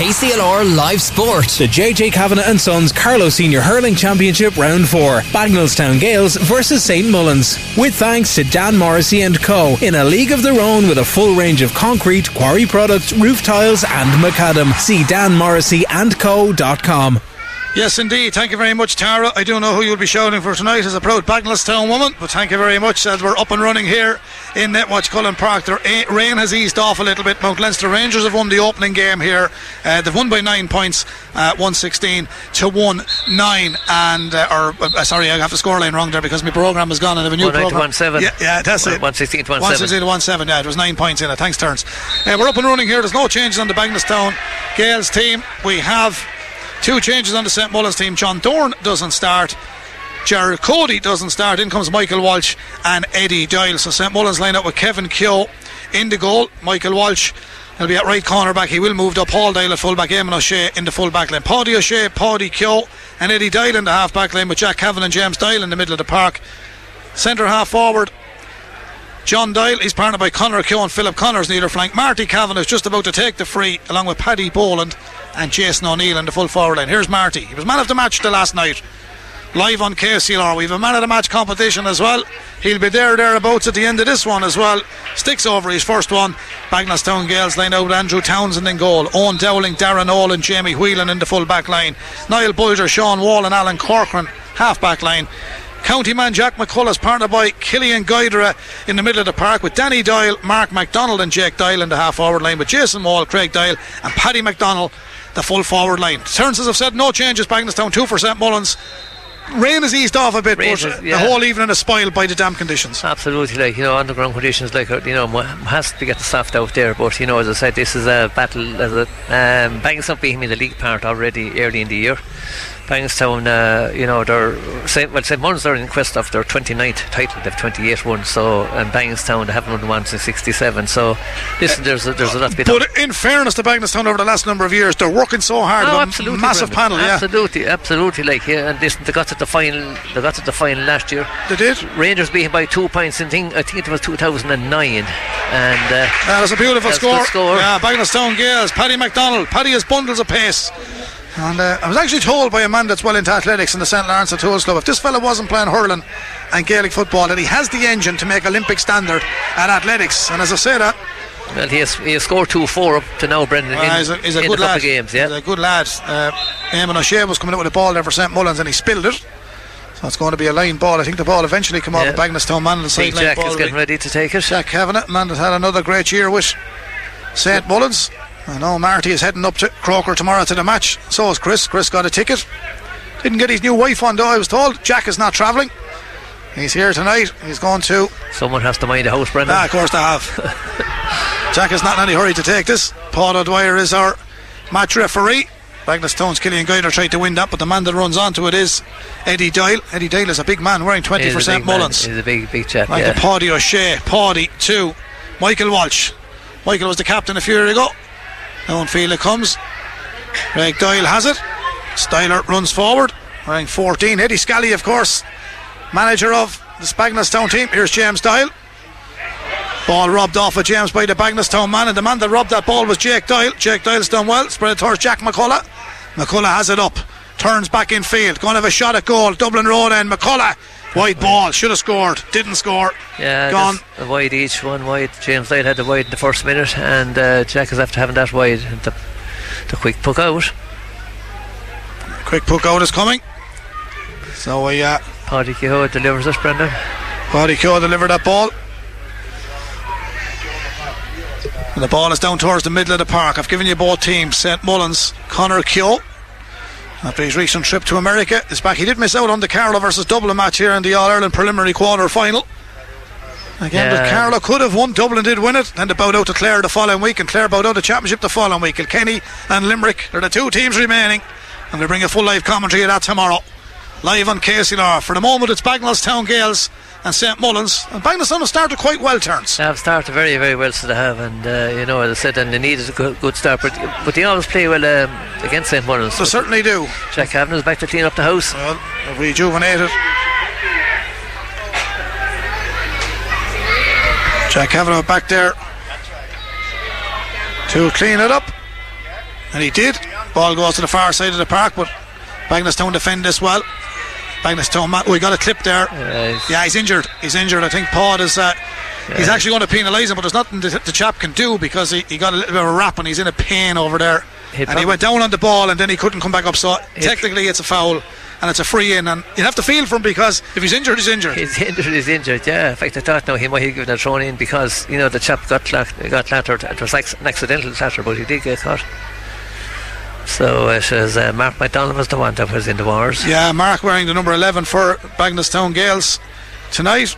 KCLR Live Sport. The JJ Kavanagh and Sons Carlow Senior Hurling Championship Round 4. Bagenalstown Gaels versus St Mullins. With thanks to Dan Morrissey and Co. In a league of their own with a full range of concrete, quarry products, roof tiles and macadam. See danmorrisseyandco.com. Yes, indeed. Thank you very much, Tara. I don't know who you'll be shouting for tonight as a proud Bagenalstown woman, but thank you very much as we're up and running here in Netwatch Cullen Park. The rain has eased off a little bit. Mount Leinster Rangers have won the opening game here. Uh, they've won by nine points, uh, 116 to 1 9. And, uh, or, uh, sorry, I have the scoreline wrong there because my programme has gone and I have a new program. One 7. Yeah, yeah, that's it. 116 to 1 116 to 1 7. Yeah, it was nine points in it. Thanks, Turns. Uh, we're up and running here. There's no changes on the Bagenalstown Gaels team. We have Two changes on the St Mullins team. John Dorn doesn't start. Jared Cody doesn't start. In comes Michael Walsh and Eddie Doyle. So St Mullins line up with Kevin Keogh in the goal. Michael Walsh will be at right corner back. He will move to Paul Doyle at full back. Eamon O'Shea in the full back line. Paddy O'Shea, Paddy Keogh, and Eddie Doyle in the half back line with Jack Cavan and James Doyle in the middle of the park. Centre half forward. John Doyle is partnered by Connor Keogh and Philip Connors near flank. Marty Cavan is just about to take the free along with Paddy Boland and Jason O'Neill in the full forward line. Here's Marty. He was man of the match the last night. Live on KCLR. We have a man of the match competition as well. He'll be there thereabouts at the end of this one as well. Sticks over his first one. Bagenalstown Gaels line out Andrew Townsend in goal. Owen Dowling, Darren Nolan, Jamie Whelan in the full back line. Niall Boyer, Sean Wall and Alan Corcoran half back line. County man Jack McCullough, partnered by Killian Guidera in the middle of the park with Danny Doyle, Mark McDonald, and Jake Doyle in the half forward line with Jason Wall, Craig Doyle, and Paddy McDonald the full forward line. Turns, as I've said, no changes. Bagenalstown, 2 for St Mullins. Rain has eased off a bit, Rain but is, yeah. the whole evening is spoiled by the damp conditions. Absolutely, like you know, underground conditions, like you know, has to get the soft out there. But you know, as I said, this is a battle. As a um, Bagenalstown beat him in the league part already early in the year. Bankstown, uh, you know, they're St. well, St. Mullins are in quest of their 29th title. They've 28 won. So, and Bankstown they haven't won one since '67. So, listen, there's a, there's a lot to be done. But in fairness to Bankstown over the last number of years, they're working so hard. Oh, absolutely, massive Brendan. panel. Yeah, absolutely, absolutely. Like, yeah, and listen, they got to the final. They got to the final last year. They did. Rangers beat him by two points. In thing, I think it was 2009. And uh, that was a beautiful score. score. Yeah, Bankstown Gaels, Paddy McDonald. Paddy has bundles of pace. And uh, I was actually told by a man that's well into athletics in the St. Lawrence Tools Club if this fella wasn't playing hurling and Gaelic football, that he has the engine to make Olympic standard at athletics. And as I say that, well, he has, he has scored 2 4 up to now, Brendan. Uh, in, he's a, he's a good lad. games, yeah. He's a good lad. Uh, Eamon O'Shea was coming up with a ball there for St. Mullins and he spilled it. So it's going to be a line ball. I think the ball eventually come yeah. off Bagenalstown man on the. Jack is getting ready to take it. Jack Kavanagh, man that had another great year with St. Mullins. I know Marty is heading up to Croker tomorrow to the match. So is Chris. Chris got a ticket. Didn't get his new wife on though, I was told. Jack is not travelling. He's here tonight. He's going to. Someone has to mind the house, Brendan. Ah, of course they have. Jack is not in any hurry to take this. Paul O'Dwyer is our match referee. Bagenalstown's Killian Guidera tried to win that, but the man that runs onto it is Eddie Doyle. Eddie Doyle is a big man wearing 20 for St Mullins. He's a big, big chap. Like yeah. a Paddy O'Shea. Paddy, two. Michael Walsh. Michael was the captain a few years ago. Downfield it comes. Craig Doyle has it. Styler runs forward. Wearing 14. Eddie Scally, of course, manager of the Bagenalstown team. Here's James Doyle. Ball robbed off of James by the Bagenalstown man, and the man that robbed that ball was Jake Doyle. Jake Doyle's done well. Spread it towards Jack McCullough. McCullough has it up. Turns back in field. Going to have a shot at goal. Dublin Road and McCullough. Wide ball. Should have scored. Didn't score. Yeah, gone. A wide each. One wide. James Doyle had the wide in the first minute, and uh, Jack is after having that wide. The, the quick puck out. Quick puck out is coming. So we. Uh, Paddy Kehoe delivers this, Brendan. Paddy Kehoe delivered that ball. And the ball is down towards the middle of the park. I've given you both teams. St Mullins, Connor Keogh. After his recent trip to America, is back. He did miss out on the Carlow versus Dublin match here in the All Ireland preliminary quarter final. Again, yeah. but Carlow could have won. Dublin did win it. Then they bowed out to Clare the following week, and Clare bowed out the championship the following week. Kilkenny and Limerick are the two teams remaining, and we bring a full live commentary of that tomorrow. Live on KCLR. For the moment, it's Bagenalstown Gaels and St Mullins. And Bagenalstown have started quite well, turns. They have started very, very well, so they have. And, uh, you know, as I said, and they needed a good, good start. But, but they always play well um, against St Mullins. They certainly do. Jack Kavanagh's back to clean up the house. Well, rejuvenated. Jack Kavanagh back there to clean it up. And he did. Ball goes to the far side of the park, but Bagenalstown defend this well. Oh, we got a clip there. Yeah, he's injured. He's injured. I think Pod is. Uh, He's actually going to penalise him, but there's nothing the, the chap can do because he, he got a little bit of a wrap and he's in a pain over there. He and he went down on the ball and then he couldn't come back up. So technically, it's a foul and it's a free in. And you have to feel for him because if he's injured, he's injured. He's injured. He's injured. Yeah. In fact, I thought now he might have given a thrown in because you know the chap got got clattered. It was like an accidental clatter, but he did get caught. So it was uh, Mark McDonald was the one that was in the wars. Yeah, Mark wearing the number 11 for Bagenalstown Gaels tonight.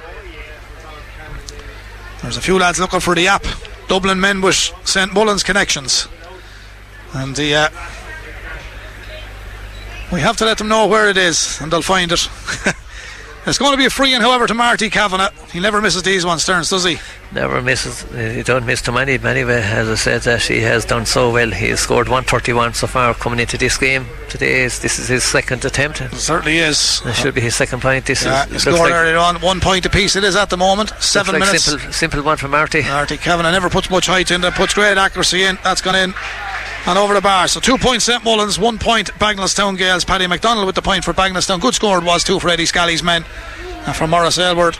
There's a few lads looking for the app. Dublin men with St Mullins connections. And the, uh, we have to let them know where it is and they'll find it. it's going to be a free in, however, to Marty Kavanagh. He never misses these ones, Stearns, does he? Never misses. He don't miss too many. Anyway, as I said, that he has done so well. He has scored 131 so far coming into this game. Today is this is his second attempt. It certainly is. It should be his second point. This Yeah, is scored like, earlier on. One point apiece it is at the moment. Seven like minutes. Simple, simple one from Marty. Marty Kavanagh never puts much height in there, puts great accuracy in. That's gone in and over the bar. So two points St Mullins, one point Bagenalstown Gaels. Paddy McDonald with the point for Bagenalstown. Good score it was two for Eddie Scally's men uh, and for Morris Aylward.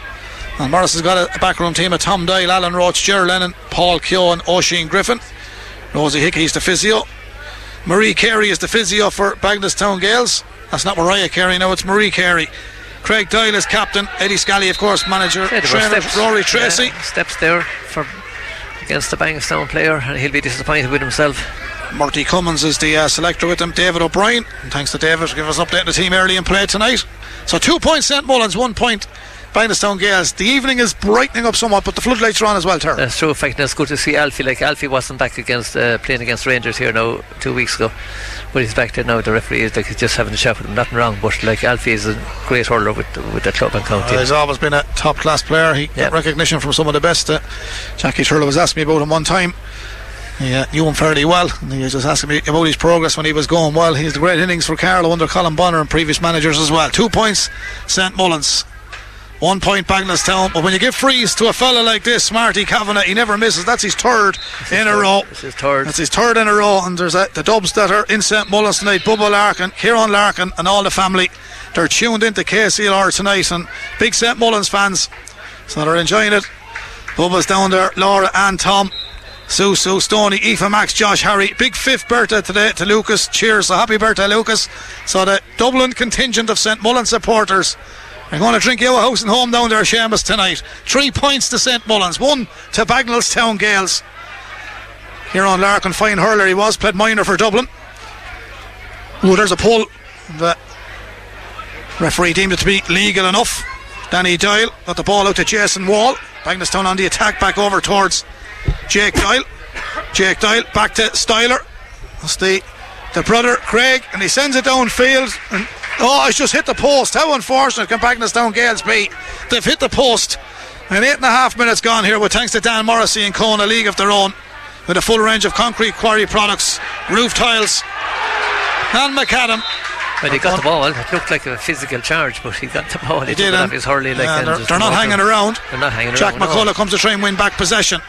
And Morris has got a backroom team of Tom Doyle, Alan Roach, Ger Lennon, Paul Keogh, and Oisin Griffin. Rosie Hickey is the physio. Marie Carey is the physio for Bagenalstown Gaels. That's not Mariah Carey, no, it's Marie Carey. Craig Doyle is captain. Eddie Scally, of course, manager. There trainer steps. Rory Tracy. Yeah, steps there for against the Bangstown player, and he'll be disappointed with himself. Murty Cummins is the uh, selector with them. David O'Brien. And thanks to David for giving us update on the team early in play tonight. So two points St Mullins, one point Bagenalstown Gaels. The evening is brightening up somewhat, but the floodlights are on as well, Ter. That's true. In fact, it's good to see Alfie. Like Alfie wasn't back against uh, playing against Rangers here now two weeks ago, but he's back there now. The referee is like he's just having a chat with him. Nothing wrong, but like Alfie is a great hurler with with the club and county. Uh, he's always been a top class player. He Yeah. got recognition from some of the best. Uh, Jackie Turler was asking me about him one time. Uh, knew him fairly well, and he was just asking me about his progress when he was going well. He's has great innings for Carlow under Colm Bonnar and previous managers as well. Two points, St Mullins. One point Bagenalstown. But when you give frees to a fella like this, Marty Kavanagh, he never misses. That's his third in a row. This is third. That's his third in a row, and there's uh the dubs that are in St Mullins tonight. Bubba Larkin, Kieran Larkin, and all the family. They're tuned into KCLR tonight, and big St Mullins fans, so they're enjoying it. Bubba's down there, Laura and Tom. Sue, Sue, Stoney, Aoife, Max, Josh, Harry. Big fifth birthday today to Lucas. Cheers. So happy birthday, Lucas. So the Dublin contingent of St Mullins supporters are going to drink you a house and home down there, Seamus, tonight. Three points to St Mullins, one to Bagenalstown Gaels. Here on Larkin, fine hurler he was, played minor for Dublin. Oh, there's a pull. The referee deemed it to be legal enough. Danny Doyle got the ball out to Jason Wall. Bagenalstown on the attack, back over towards Jake Doyle. Jake Doyle back to Styler. That's the, the brother Craig, and he sends it downfield. And oh, it's just hit the post. How unfortunate can Bagenalstown Gaels be? They've hit the post. And eight and a half minutes gone here with thanks to Dan Morrissey and Kona League of their own with a full range of concrete quarry products, roof tiles, and macadam. When he got the ball, it looked like a physical charge, but he got the ball. He, He did, his hurley like yeah, they're, they're not hanging around. They're not hanging Jack around. no. McCullough comes to try and win back possession.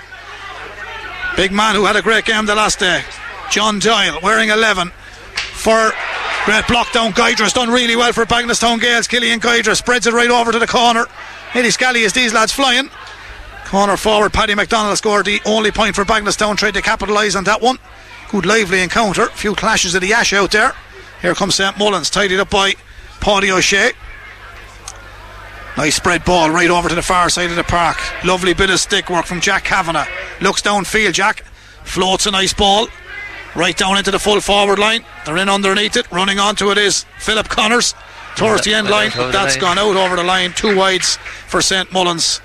Big man who had a great game the last day. John Doyle wearing 11 for great block down. Guidera's done really well for Bagenalstown Gaels. Killian Guydras spreads it right over to the corner. Eddie Scally is these lads flying. Corner forward, Paddy McDonald scored the only point for Bagenalstown. Tried to capitalise on that one. Good lively encounter. A few clashes of the ash out there. Here comes St Mullins, tidied up by Paddy O'Shea. Nice spread ball right over to the far side of the park. Lovely bit of stick work from Jack Kavanagh. Looks downfield, Jack. Floats a nice ball. Right down into the full forward line. They're in underneath it. Running onto it is Philip Connors. Towards the end line. Went out over the That's gone out over the line. Two wides for St Mullins.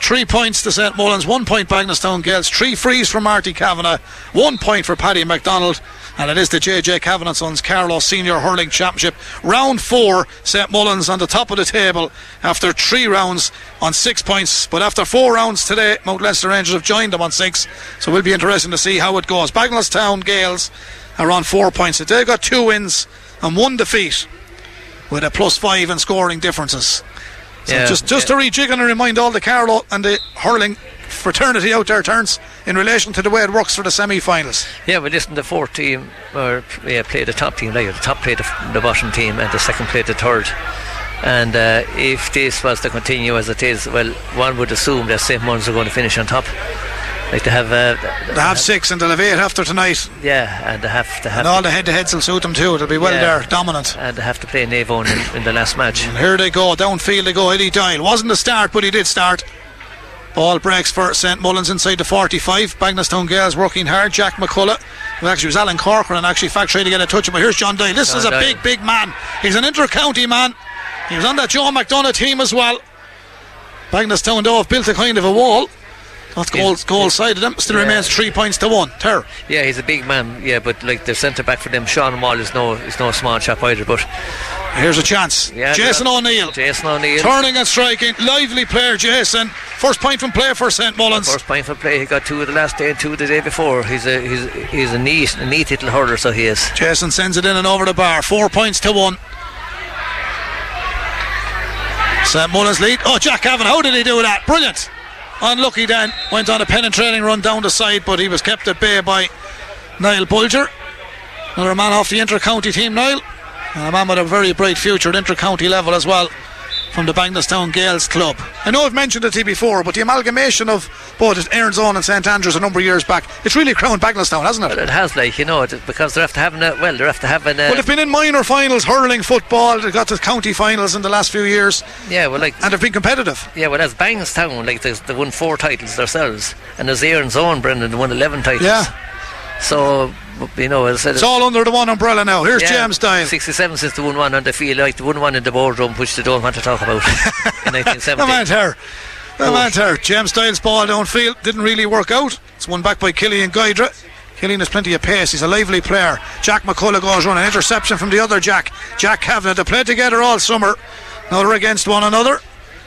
Three points to St Mullins, one point Bagenalstown Gaels, three frees for Marty Kavanagh, one point for Paddy McDonald, and it is the JJ Kavanagh Sons Carlow Senior Hurling Championship. Round four, St Mullins on the top of the table after three rounds on six points, but after four rounds today, Mount Leinster Rangers have joined them on six, so we'll be interesting to see how it goes. Bagenalstown Gaels are on four points. They've got two wins and one defeat with a plus five in scoring differences. So Yeah, just just yeah. to rejig and remind all the Carlow and the hurling fraternity out there, turns in relation to the way it works for the semi-finals. Yeah, well, listen, the fourth team or yeah, play the top team, like the top play the, the bottom team, and the second play the third. And uh, if this was to continue as it is, well, one would assume that St. Mullins are going to finish on top. Like to have, uh, they have six and they'll have eight after tonight. Yeah, and they have to have. And all the head-to-heads will suit them too. They'll be well Yeah. there, dominant. and they have to play Naomh Eoin in, in the last match. And here they go, downfield they go. Eddie Doyle wasn't a start, but he did start. Ball breaks for St Mullins inside the 45. Bagenalstown Gaels working hard. Jack McCullough, who actually was Alan Corcoran, actually fact trying to get a touch of him. But here's John Doyle. This John is a big, big man. He's an inter-county man. He was on that Joe McDonagh team as well. Bagenalstown though have built a kind of a wall. That's goal, goal side of them. Still Yeah. remains three points to one. Ter. Yeah, he's a big man. Yeah, but like the centre back for them, Sean Wall is no is no small chap either. But Here's a chance. yeah, Jason yeah. O'Neill. Jason O'Neill. Turning and striking. Lively player, Jason. First point from play for St Mullins. First point from play. He got two of the last day and two of the day before. He's a he's he's a neat a neat little hurler. So he is. Jason sends it in and over the bar. Four points to one. St Mullins lead. Oh, Jack Cavan, how did he do that? Brilliant. Unlucky then. Went on a penetrating run down the side, but he was kept at bay by Niall Bulger. Another man off the inter-county team, Niall. And a man with a very bright future at inter-county level as well from the Bagenalstown Gaels club. I know I've mentioned it to you before, but the amalgamation of both at Erin's Own and St Andrews a number of years back, it's really crowned Bagenalstown, hasn't it? But it has like you know it, because they're after having a well they're after having a Well, they've been in minor finals, hurling, football. They've got to county finals in the last few years, yeah well like and they've been competitive. yeah well as Bangstown like they, they won four titles themselves and as Erin's Own Brendan they won eleven titles. Yeah. So you know as I said It's all under the one umbrella now. Here's Yeah, James Doyle. 67 since the 1 1, and they feel like the 1 1 in the boardroom, which they don't want to talk about in The 1970. man there. The Oh. man. James Doyle's ball downfield didn't really work out. It's won back by Killian Guidera. Killian has plenty of pace. He's a lively player. Jack McCullough goes on an Interception from the other Jack. Jack Kavanagh. They played together all summer. Now they're against one another.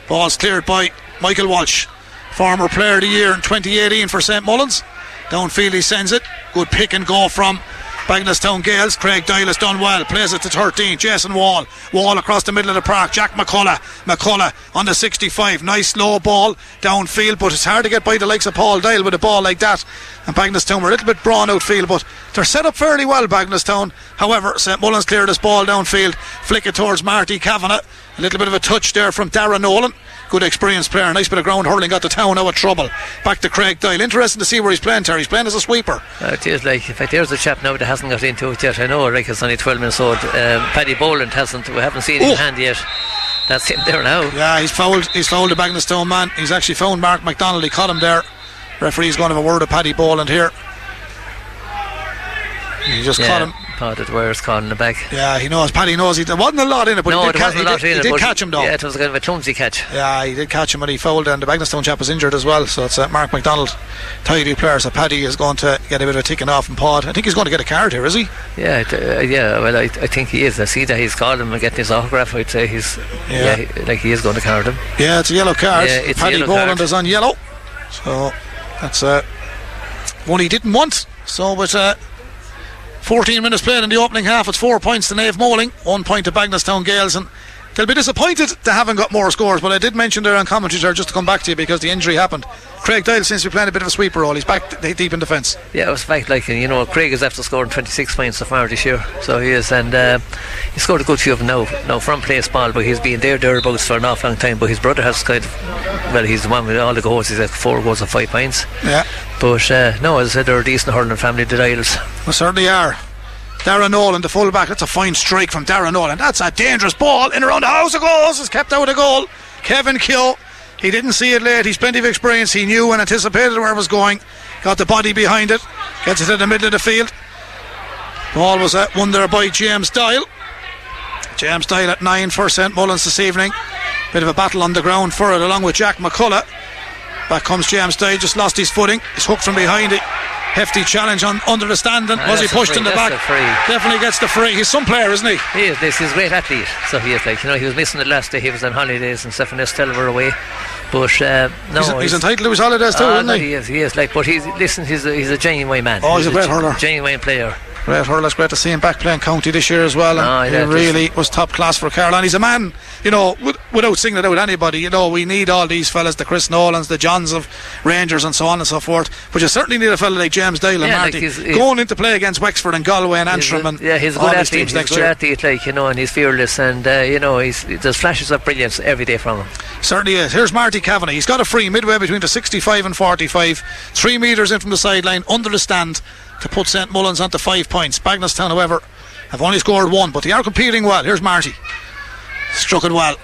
Ball's cleared by Michael Walsh. Former player of the year in 2018 for St Mullins. Downfield he sends it. Good pick and go from Bagenalstown Gaels. Craig Doyle has done well. Plays it to 13. Jason Wall. Wall across the middle of the park. Jack McCullough. McCullough on the 65. Nice low ball downfield, but it's hard to get by the likes of Paul Doyle with a ball like that. And Bagenalstown were a little bit brawn outfield, but they're set up fairly well, Bagenalstown. However, St Mullins cleared this ball downfield. Flick it towards Marty Kavanagh. A little bit of a touch there from Darren Nolan. Good experienced player. Nice bit of ground hurling. Got the town out of trouble. Back to Craig Doyle. Interesting to see where he's playing, Terry. He's playing as a sweeper. Uh, it is like, in fact, there's a chap now that hasn't got into it yet. I know, like, it's only 12 minutes old. Um, Paddy Boland hasn't, we haven't seen him Oh. hand yet. That's him there now. Yeah, he's fouled. He's fouled the Bagenalstown man. He's actually found Mark McDonald. He caught him there. Referee's going to have a word of Paddy Boland here. He just caught him. Caught it where it's calling the back. Yeah, he knows. Paddy knows. He, there wasn't a lot in it, but no, he did, ca- he did, he did but catch him though. Yeah, it was kind of a clumsy catch. Yeah, he did catch him, and he fouled, and the Bagenalstown chap was injured as well. So it's uh, Mark McDonald, tidy player. So Paddy is going to get a bit of a ticking off and pod. I think he's going to get a card here, is he? Yeah, it, uh, yeah. Well, I, I think he is. I see that he's called him and getting his autograph. I'd say he's Yeah. yeah, he- like he is going to card him. Yeah, it's a yellow card. Yeah, it's Paddy Boland is on yellow. So that's uh, one he didn't want. So with uh, 14 minutes played in the opening half, it's four points to Naomh Moling, one point to Bagenalstown Gaels, and they'll be disappointed they haven't got more scores. But I did mention there on commentary there just to come back to you because the injury happened. Craig Doyle seems to be playing a bit of a sweeper role. He's back d- deep in defence. Yeah, it was fact like you know Craig is after scoring 26 points so far this year, so he is, and uh, he scored a good few of them now. Now from place ball, but he's been there thereabouts for an awful long time. But his brother has kind of, well, he's the one with all the goals. He's like four goals and five points. Yeah, But uh, no, as I said, they're a decent hurling family, the Doyles. we certainly are. Darren Nolan, the fullback. That's a fine strike from Darren Nolan. That's a dangerous ball in around the house of goals. It's kept out of goal. Kevin Keogh. He didn't see it late. He's plenty of experience. He knew and anticipated where it was going. Got the body behind it. Gets it to the middle of the field. Ball was uh, won there by James Doyle. James Doyle at nine for St Mullins this evening. Bit of a battle on the ground for it, along with Jack McCullough. Back comes James Doyle. Just lost his footing. He's hooked from behind it. Hefty challenge on under the standing. Ah, was he pushed in the back? a free. Definitely gets the free. He's some player, isn't he? He is this. He's a great athlete. So he is like you know he was missing it last day. He was on holidays and Stephen Estelle were away. But uh, no, he's, he's entitled to his holidays too, Ah, isn't no, he? he is. He is like, but he's listen. He's a, he's a genuine way man. Oh, he's a great ge- hurler. Genuine player. Great hurler. It's great to see him back playing county this year as well. And Oh, yeah, he really was top class for Caroline. He's a man, you know, with, without singling out anybody, you know, we need all these fellas, the Chris Nolans, the Johns of Rangers and so on and so forth. But you certainly need a fella like James Doyle and Yeah, like Marty he's- he's- going into play against Wexford and Galway and Antrim and yeah, he's a good athlete. He's next good year. athlete, like you know, and he's fearless, and uh, you know, he's there's flashes of brilliance every day from him. Certainly is. Here's Marty Kavanagh. He's got a free midway between the 65 and 45, three metres in from the sideline, under the stand to put St Mullins onto five points. Bagenalstown, however, have only scored one, but they are competing well. Here's Marty. Struck it well.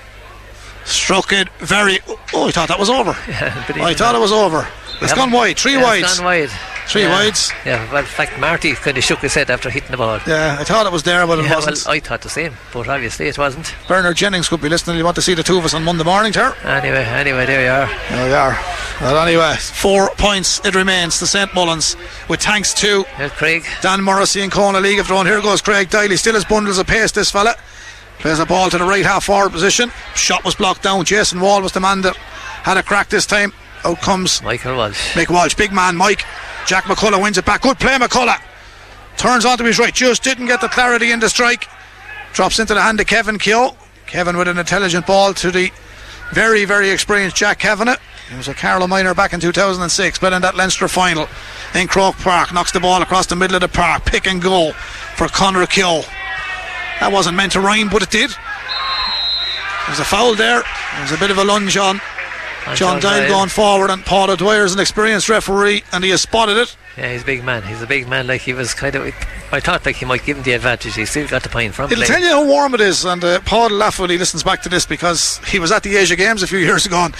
Struck it very. Oh, I thought that was over. I thought it was over. It's gone wide. Three yeah, wides. It's gone wide. Three yeah. wides. Yeah, well, in fact, Marty kind of shook his head after hitting the ball. Yeah, I thought it was there, but it Yeah, wasn't. I thought the same, but obviously it wasn't. Bernard Jennings could be listening. You want to see the two of us on Monday morning, Ter? Anyway, anyway, there you are. There we are. Well, anyway, four points it remains to St Mullins, with thanks to Here's Craig. Dan Morrissey and Corner League of Thrown. Here goes Craig Diley. Still has bundles of pace, this fella. Plays a ball to the right half forward position. Shot was blocked down. Jason Wall was the man that had a crack this time. Out comes Michael Walsh. Mick Walsh. Big man, Mike. Jack McCullough wins it back. Good play, McCullough. Turns onto his right. Just didn't get the clarity in the strike. Drops into the hand of Kevin Keogh. Kevin with an intelligent ball to the very, very experienced Jack Kavanagh. He was a Carlow minor back in 2006, but in that Leinster final in Croke Park. Knocks the ball across the middle of the park. Pick and go for Conor Keogh. That wasn't meant to rhyme, but it did. There's a foul there. There's a bit of a lunge on John Doyle. going forward, and Paul O'Dwyer is an experienced referee, and he has spotted it. Yeah, he's a big man. He's a big man. Like he was kind of. I thought like he might give him the advantage. He still got the point from It'll tell you how warm it is, and uh, Paul will laugh when he listens back to this because he was at the Asia Games a few years ago and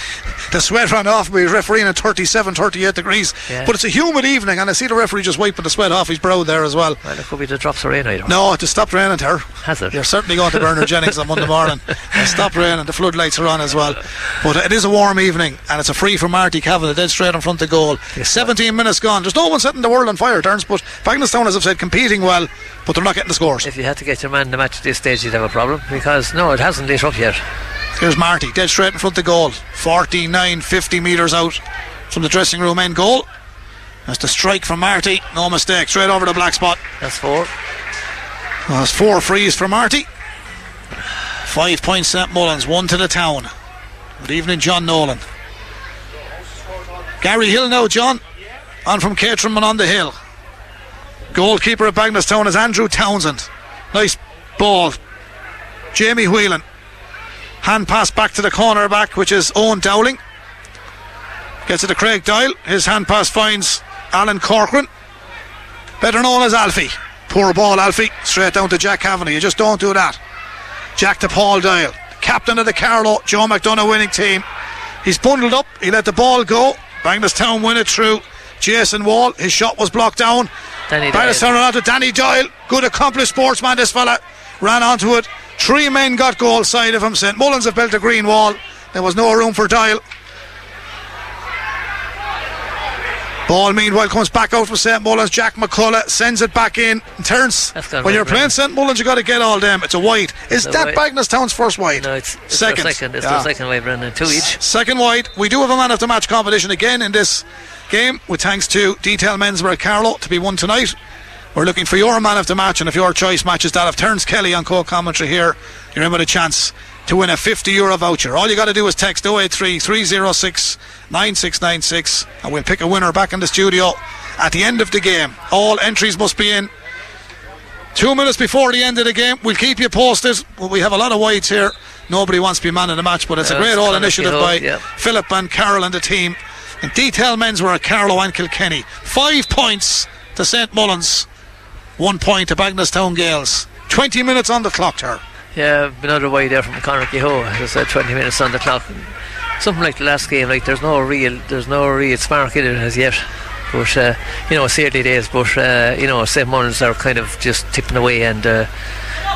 the sweat ran off. We were refereeing at 37, 38 degrees. Yeah. But it's a humid evening, and I see the referee just wiping the sweat off his brow there as well. Well, it could be the drops of rain. Don't. No, it just stopped raining there. Has it? You're certainly going to Bernard Jennings on Monday morning. It stopped raining, the floodlights are on as well. But it is a warm evening, and it's a free for Marty Kavanagh, dead straight in front of goal. 17 minutes gone. There's no one setting the world on fire, turns, but Bagenalstown, as I've said, competing well, but they're not getting the scores. If you had to get your man in the match at this stage, you'd have a problem because no, it hasn't lit up yet. Here's Marty, dead straight in front of the goal. 49, 50 metres out from the dressing room end goal. That's the strike from Marty. No mistake. Straight over the black spot. That's four. That's four frees for Marty. Five points St Mullins, one to the town. Good evening, John Nolan. Gary Hill now, John. On from Caterham on the hill. Goalkeeper at Bagenalstown is Andrew Townsend. Nice ball. Jamie Whelan. Hand pass back to the corner back, which is Owen Dowling. Gets it to Craig Doyle. His hand pass finds Alan Corcoran. Better known as Alfie. Poor ball, Alfie. Straight down to Jack Kavanagh. You just don't do that. Jack to Paul Doyle. Captain of the Carlow, Joe McDonagh winning team. He's bundled up. He let the ball go. Bagenalstown win it through. Jason Wall. His shot was blocked down. Danny Doyle. On to Danny Doyle. Good accomplished sportsman, this fella. Ran onto it. Three men got goal side of him. St. Mullins have built a green wall. There was no room for Doyle. Ball meanwhile comes back out for St Mullins. Jack McCullough sends it back in. Terence, when you're playing St Mullins, you've got to get all them. It's a wide. Is that wide. Bagenalstown's first wide? No, it's, it's second. Second. It's Yeah. second way, Brendan. Two each. Second wide. We do have a man of the match competition again in this game, with thanks to Detail Menswear Carlow to be won tonight. We're looking for your man of the match, and if your choice matches that of Terence Kelly on co commentary here, you're in with a chance to win a 50 euro voucher. All you got to do is text 083 306 9696, and we'll pick a winner back in the studio at the end of the game. All entries must be in. Two minutes before the end of the game, we'll keep you posted. We have a lot of wides here. Nobody wants to be man of the match, but it's a great all initiative by yeah. Philip and Carol and the team. And Detail Menswear at Carlow and Kilkenny. Five points to St Mullins, one point to Bagenalstown Gaels. 20 minutes on the clock, there. Yeah, another way there from Conor Kehoe. There's uh, 20 minutes on the clock. Something like the last game, like there's no real, there's no real spark in it as yet. But uh, you know, it's early days. But uh, you know, St Mullins are kind of just tipping away and uh,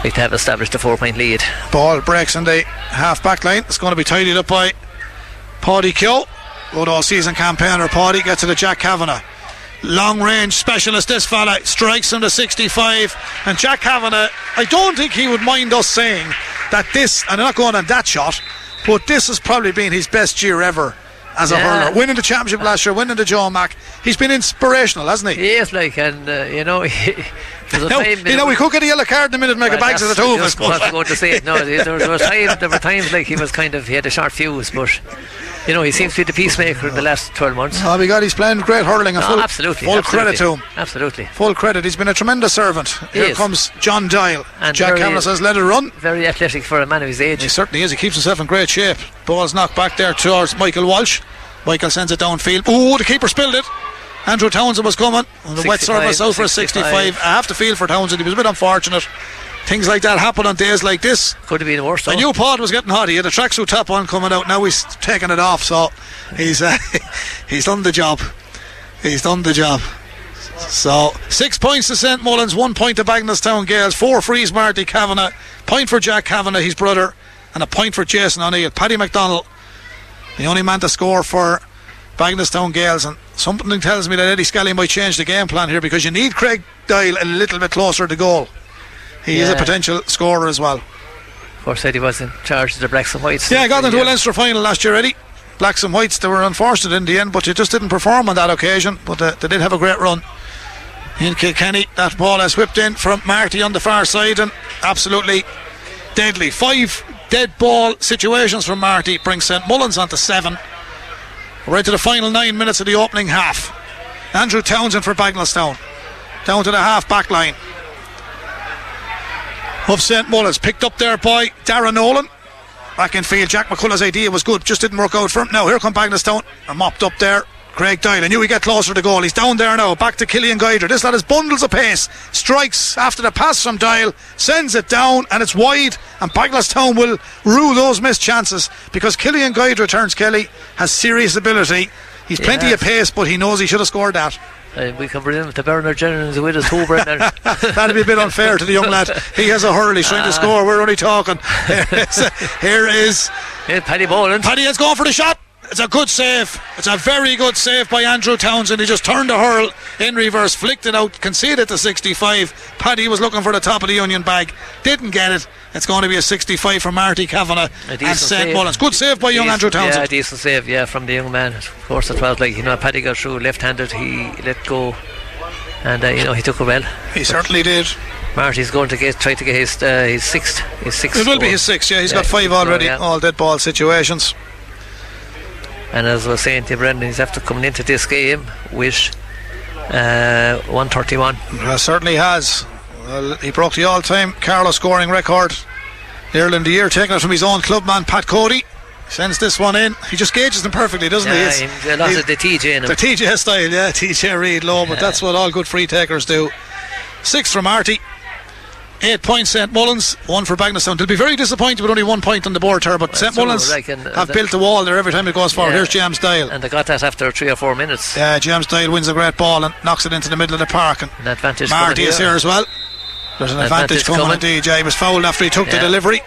like to have established a four-point lead. Ball breaks in the half back line. It's going to be tidied up by Paddy Keogh. Good all season campaigner. Paddy gets to the Jack Kavanagh. Long range specialist, this fella strikes him to 65. And Jack Kavanagh, I don't think he would mind us saying that this, and I'm not going on that shot, but this has probably been his best year ever as a Yeah. hurler. Winning the championship last year, winning the Joe Mac. He's been inspirational, hasn't he? He is like, and uh, you know, he, There's a No, time, you know, we could get a yellow card in a minute, make a bags of the two of us. just what I was going to say. No, there, there was time, there were times like he was kind of he had a short fuse, but you know he seems to be the peacemaker in the last 12 months. Oh my God, he's playing great hurling. And No, full, absolutely, full absolutely. credit to him. Absolutely, Full credit. He's been a tremendous servant. He Here is. comes John Doyle. And Jack Cameron says, let it run. very athletic for a man of his age. He certainly is. He keeps himself in great shape. Ball's knocked back there towards Michael Walsh. Michael sends it downfield. Ooh, the keeper spilled it. Andrew Townsend was coming. And the wet surface out for a 65. 65. I have to feel for Townsend. He was a bit unfortunate. Things like that happen on days like this. Could have been worse. The new pod was getting hot. He had a tracksuit top on coming out. Now he's taking it off. So he's uh, he's done the job. He's done the job. So six points to St Mullins, one point to Bagenalstown Gaels, four frees Marty Kavanagh, point for Jack Kavanagh, his brother, and a point for Jason O'Neill. Paddy McDonald, the only man to score for Bagenalstown Gaels, and something tells me that Eddie Scally might change the game plan here because you need Craig Doyle a little bit closer to goal. He is a potential scorer as well. Of course, said he was in charge of the Blacks and Whites. Yeah, I got them to a Leinster final last year, Eddie. Blacks and Whites, they were unfortunate in the end, but they just didn't perform on that occasion. But uh, they did have a great run. In Kilkenny, that ball has whipped in from Marty on the far side and absolutely deadly. Five dead ball situations from Marty brings St Mullins onto seven. Right to the final nine minutes of the opening half. Andrew Townsend for Bagenalstown. Down to the half back line of St Mullins. Picked up there by Darren Nolan. Back in field, Jack McCullough's idea was good, just didn't work out for him. Now, here come Bagenalstown. A mopped up there. Craig Doyle. I knew he'd get closer to goal. He's down there now. Back to Killian Guidera. This lad has bundles of pace. Strikes after the pass from Doyle. Sends it down and it's wide. And Bagenalstown will rue those missed chances because Killian Guidera returns Kelly. Has serious ability. He's plenty of pace, but he knows he should have scored that. Uh, we can bring him to Bernard Jennings with us too, Brendan. That'd be a bit unfair to the young lad. He has a hurl. He's trying to score. We're only talking. Here is, here is yeah, Paddy Boland. Paddy has gone for the shot. It's a good save. It's a very good save by Andrew Townsend. He just turned the hurl in reverse, flicked it out, conceded to 65. Paddy was looking for the top of the Union bag, didn't get it. It's going to be a 65 for Marty Kavanagh A and save. Mullins. Good save by young Decent- Andrew Townsend. Yeah, decent save, yeah, from the young man. Of course, it was like, you know, Paddy got through left handed, he let go, and, uh, you know, he took it well. he certainly did. Marty's going to get try to get his uh, his sixth. His sixth. It will be his sixth. Yeah, he's Yeah, got five already. yeah. All dead ball situations. And as I was saying to Brendan, he's after coming into this game with uh, 131. Uh, certainly has. Well, he broke the all-time Carlow scoring record earlier in the year, taking it from his own clubman Pat Cody. Sends this one in. He just gauges them perfectly, doesn't Yeah, he? he's a lot he's- of the TJ in him. the TJ style, yeah, TJ Reid low, but that's what all good free takers do. Six from Marty. Eight points St Mullins, one for Bagenalstown. They'll be very disappointed with only one point on the board here, but St Mullins like, and, uh, have the- built a wall there every time it goes forward. Yeah. Here's James Doyle. And they got that after three or four minutes. Yeah, James Doyle wins a great ball and knocks it into the middle of the park. And An advantage. Marty is here as well. There's an advantage, Advantage coming, coming. Yeah, he was fouled after he took the delivery.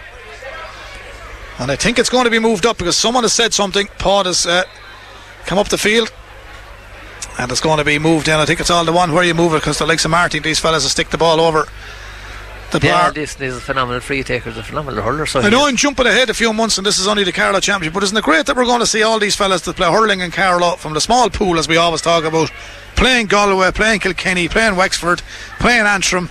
And I think it's going to be moved up because someone has said something. Paul has uh, come up the field. And it's going to be moved in. I think it's all the one where you move it because the likes of Martin, these fellas will stick the ball over the Yeah, bar. this, this is a phenomenal free taker, a phenomenal hurler. So I know. I'm jumping ahead a few months and this is only the Carlow Championship, but isn't it great that we're going to see all these fellas that play hurling in Carlow from the small pool, as we always talk about, playing Galway, playing Kilkenny, playing Wexford, playing Antrim,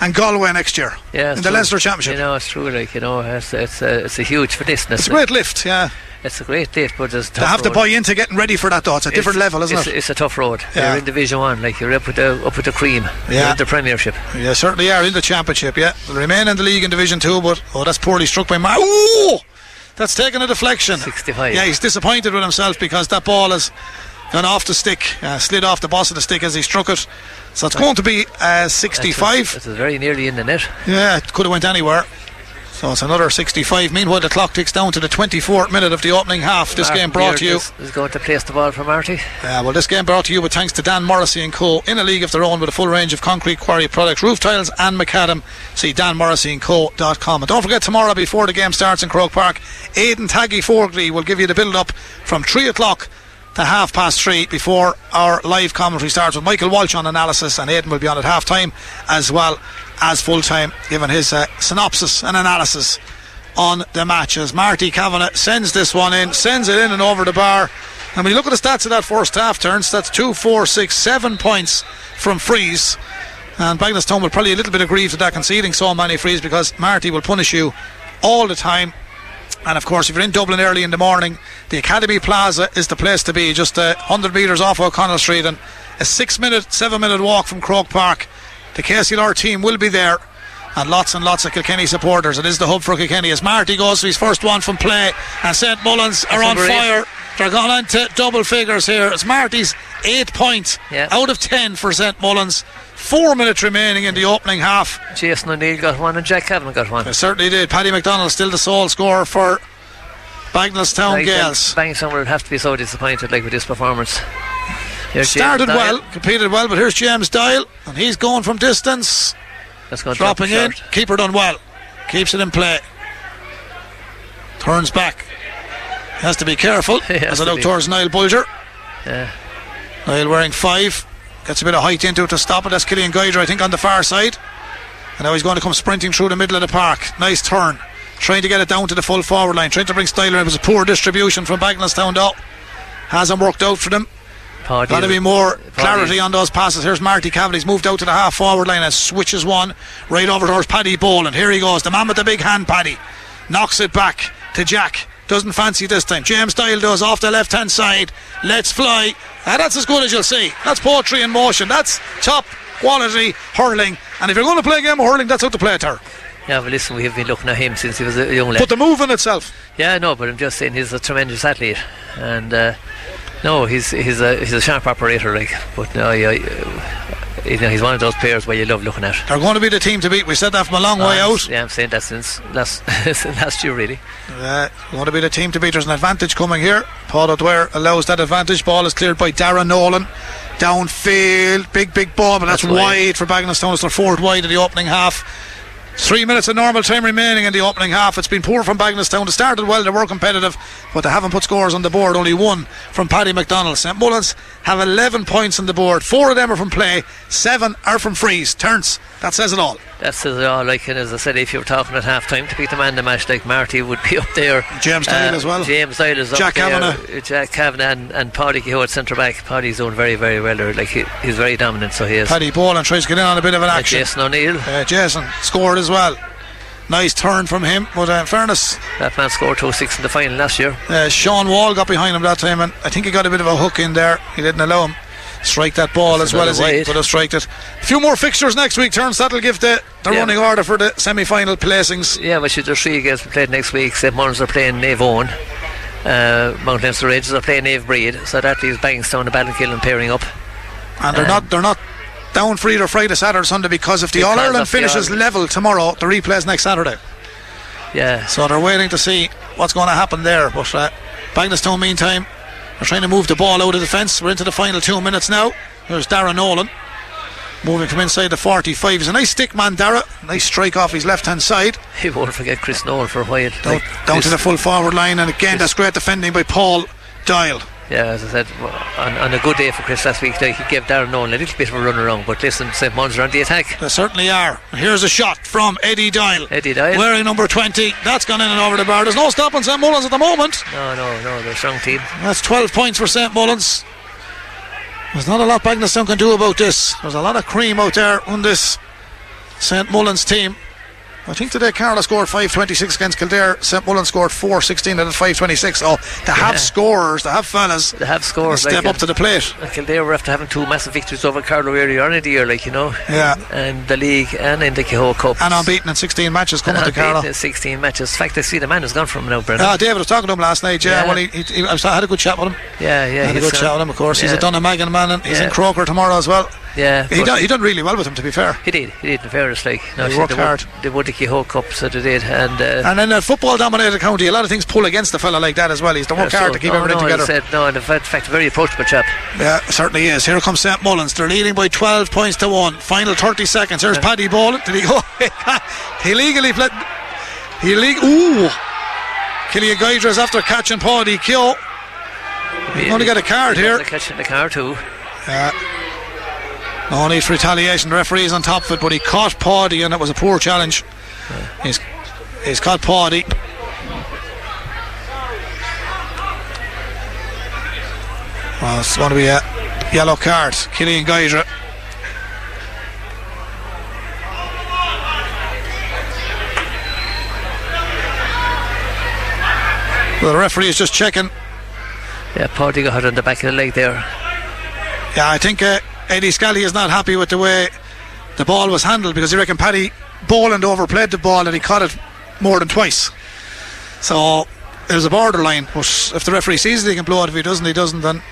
and Galway next year yeah, in the. Leinster Championship. You know, it's true. Like you know, it's it's a, it's a huge for this. It's a great lift, yeah. It's a great lift, but it's To have to buy into getting ready for that, though. It's a different level, isn't it's, it? It's a tough road. Yeah. You're in Division One, like you're up with the up with the cream. Yeah. You're in the Premiership. Yeah, certainly are in the Championship, yeah. They'll remain in the league in Division 2, but, oh, that's poorly struck by Mar. Ooh! That's taken a deflection. 65. Yeah, he's disappointed with himself because that ball has gone off the stick, uh, slid off the boss of the stick as he struck it. So it's going to be uh, 65. It's very nearly in the net. Yeah, it could have went anywhere. So it's another 65. Meanwhile, the clock ticks down to the 24th minute of the opening half. This Mark game brought to you. Is, is going to place the ball for Marty. Uh, well, this game brought to you with thanks to Dan Morrissey and Co. in a league of their own with a full range of concrete quarry products, roof tiles and macadam. See danmorrisseyandco.com. And don't forget tomorrow before the game starts in Croke Park, Aidan Taggy Fogarty will give you the build up from 3 o'clock to half past 3 before our live commentary starts with Michael Walsh on analysis and Aidan will be on at half time as well as full time giving his uh, synopsis and analysis on the matches. Marty Kavanagh sends this one in, sends it in and over the bar. And when you look at the stats of that first half turns, that's two, four, six, seven points from freeze. And Bagenalstown will probably a little bit aggrieved at that conceding so many frees because Marty will punish you all the time. And of course, if you're in Dublin early in the morning, the Academy Plaza is the place to be, just uh, 100 metres off O'Connell Street and a six minute, seven minute walk from Croke Park. The KCLR team will be there and lots and lots of Kilkenny supporters. It is the hub for Kilkenny as Marty goes for his first one from play and St Mullins are on fire. They're going into double figures here. It's Marty's eight points Yeah. out of ten for St Mullins. Four minutes remaining in the opening half. Jason O'Neill got one and Jack Kavanagh got one. They certainly did. Paddy McDonald still the sole scorer for Bagenalstown Like, Gaels. Bangstown would have to be so disappointed like with this performance. Here's Started James well, competed well, but here's James Doyle, and he's going from distance, That's going to drop dropping in. short. Keeper done well, keeps it in play, turns back. Has to be careful has as I to look be. towards Niall Bulger. Yeah. Niall wearing five, gets a bit of height into it to stop it. That's Killian Geiger, I think, on the far side. And now he's going to come sprinting through the middle of the park. Nice turn. Trying to get it down to the full forward line. Trying to bring Styler in. It was a poor distribution from Bagenalstown though. Hasn't worked out for them. Paddy- Got to be more clarity on those passes. Here's Marty Cavan. He's moved out to the half forward line and switches one right over towards Paddy Boland. Here he goes. The man with the big hand, Paddy. Knocks it back to Jack. Doesn't fancy this time. James Doyle does off the left hand side. Let's fly. Ah, that's as good as you'll see. That's poetry in motion. That's top quality hurling. And if you're going to play a game of hurling, that's how to play it. Her. Yeah, but listen, we have been looking at him since he was a young lad. But the move in itself. Yeah, no, but I'm just saying he's a tremendous athlete, and uh, no, he's he's a he's a sharp operator, like. But no, yeah, you know, he's one of those players where you love looking at. They're going to be the team to beat. We said that from a long way I'm- out. Yeah, I'm saying that since last last year, really. Uh, going to be the team to beat. There's an advantage coming here. Paul O'Dwyer allows that advantage. Ball is cleared by Darren Nolan. Downfield, big, big ball, but that's, That's wide. wide. for Bagenalstown. It's their fourth wide in the opening half. Three minutes of normal time remaining in the opening half. It's been poor from Bagenalstown. They started well, they were competitive, but they haven't put scores on the board. Only one from Paddy McDonald. St Mullins have 11 points on the board. Four of them are from play, seven are from frees. Turns. That says it all. That says it all. Like, and as I said, if you were talking at half time to beat the man in the match, like Marty would be up there. James Doyle as well. James Doyle is up Jack there. Kavanagh. Uh, Jack Kavanagh and, and Paddy Kehoe at centre back. Paddy's doing very, very well there. Like, he, he's very dominant, so he is. Paddy Boland tries to get in on a bit of an Uh, action. Jason O'Neill. Uh, Jason scored as well. Nice turn from him, but uh, in fairness, That man scored 2 6 in the final last year. uh, Sean Wall got behind him that time, and I think he got a bit of a hook in there. He didn't allow him strike that ball That's as well as another he could have striked it. A few more fixtures next week, turns that'll give the, the Yeah. running order for the semi final placings. Yeah, but there's three games we played next week. St. Mullins are playing Naomh Eoin. Uh, Mount Leinster are playing Naomh Bríd. So that leaves Bangstown and Ballinkillen pairing up. And they're Um, not they're not down for either Friday, Saturday, Sunday because if the All Ireland finishes level tomorrow, the replays next Saturday. Yeah. So they're waiting to see what's going to happen there. But uh, Bagenalstown, meantime, they're trying to move the ball out of defence. We're into the final two minutes now. There's Darren Nolan moving from inside the 45. He's a nice stick man, Dara. Nice strike off his left hand side. He won't forget Chris Nolan for a while. Down, Like, down to the full forward line. And again, this- that's great defending by Paul Doyle. Yeah, as I said, on, on a good day for Chris last week, he gave Darren Nolan a little bit of a run around. But listen, St. Mullins are on the attack. They certainly are. Here's a shot from Eddie Doyle. Eddie Doyle. Wearing number 20. That's gone in and over the bar. There's no stopping St Mullins at the moment. No, no, no, they're a strong team. That's 12 points for St Mullins. There's not a lot Bagenalstown can do about this. There's a lot of cream out there on this St Mullins team. I think today Carlow scored 526 against Kildare. St Mullins scored 416 at 526. Oh, they have Yeah. scorers, they have fellas. They have scores. Step like, up to the plate. And Kildare were after having two massive victories over Carlow earlier on in the year, like, you know. Yeah. And the league and in the Kehoe Cup. And unbeaten in 16 matches coming to Carlow. in 16 matches. In fact, I see the man has gone from now, Brendan. Ah, David was talking to him last night. Yeah, Yeah. well, he, he, he- I had a good chat with him. yeah, yeah. I had a good chat with him, of course. He's a Yeah. Man, and he's in Croker tomorrow as well. Yeah. He done, he done really well with him, to be fair. He did, he did, in fairness, like. No, He worked they won- hard. They won the Kehoe Cup, so they did. And, uh, And in a football dominated county, a lot of things pull against a fella like that as well. He's done work so- hard to keep no, everything no, together. He said, no, and in fact, a very approachable chap. Yeah, certainly is. Here comes St Mullins. They're leading by 12 points to 1. Final 30 seconds. Here's Paddy Boland. Did he go? he legally fled. He leg. Ooh! Killian Guidera's after catching Paddy Kyo. Only got a card he here. got a catch in the car, too. No need for retaliation. The referee's on top of it, but he caught Pawdy and it was a poor challenge. He's, he's caught Pawdy. Well, it's going to be a yellow card. Killian Guidera. Well, the referee is just checking. Yeah, Pawdy got hurt on the back of the leg there. Yeah, I think uh, Eddie Scally is not happy with the way the ball was handled because he reckon Paddy Boland overplayed the ball and he caught it more than twice. So there's a borderline. But if the referee sees it, he can blow it. If he doesn't, he doesn't. Then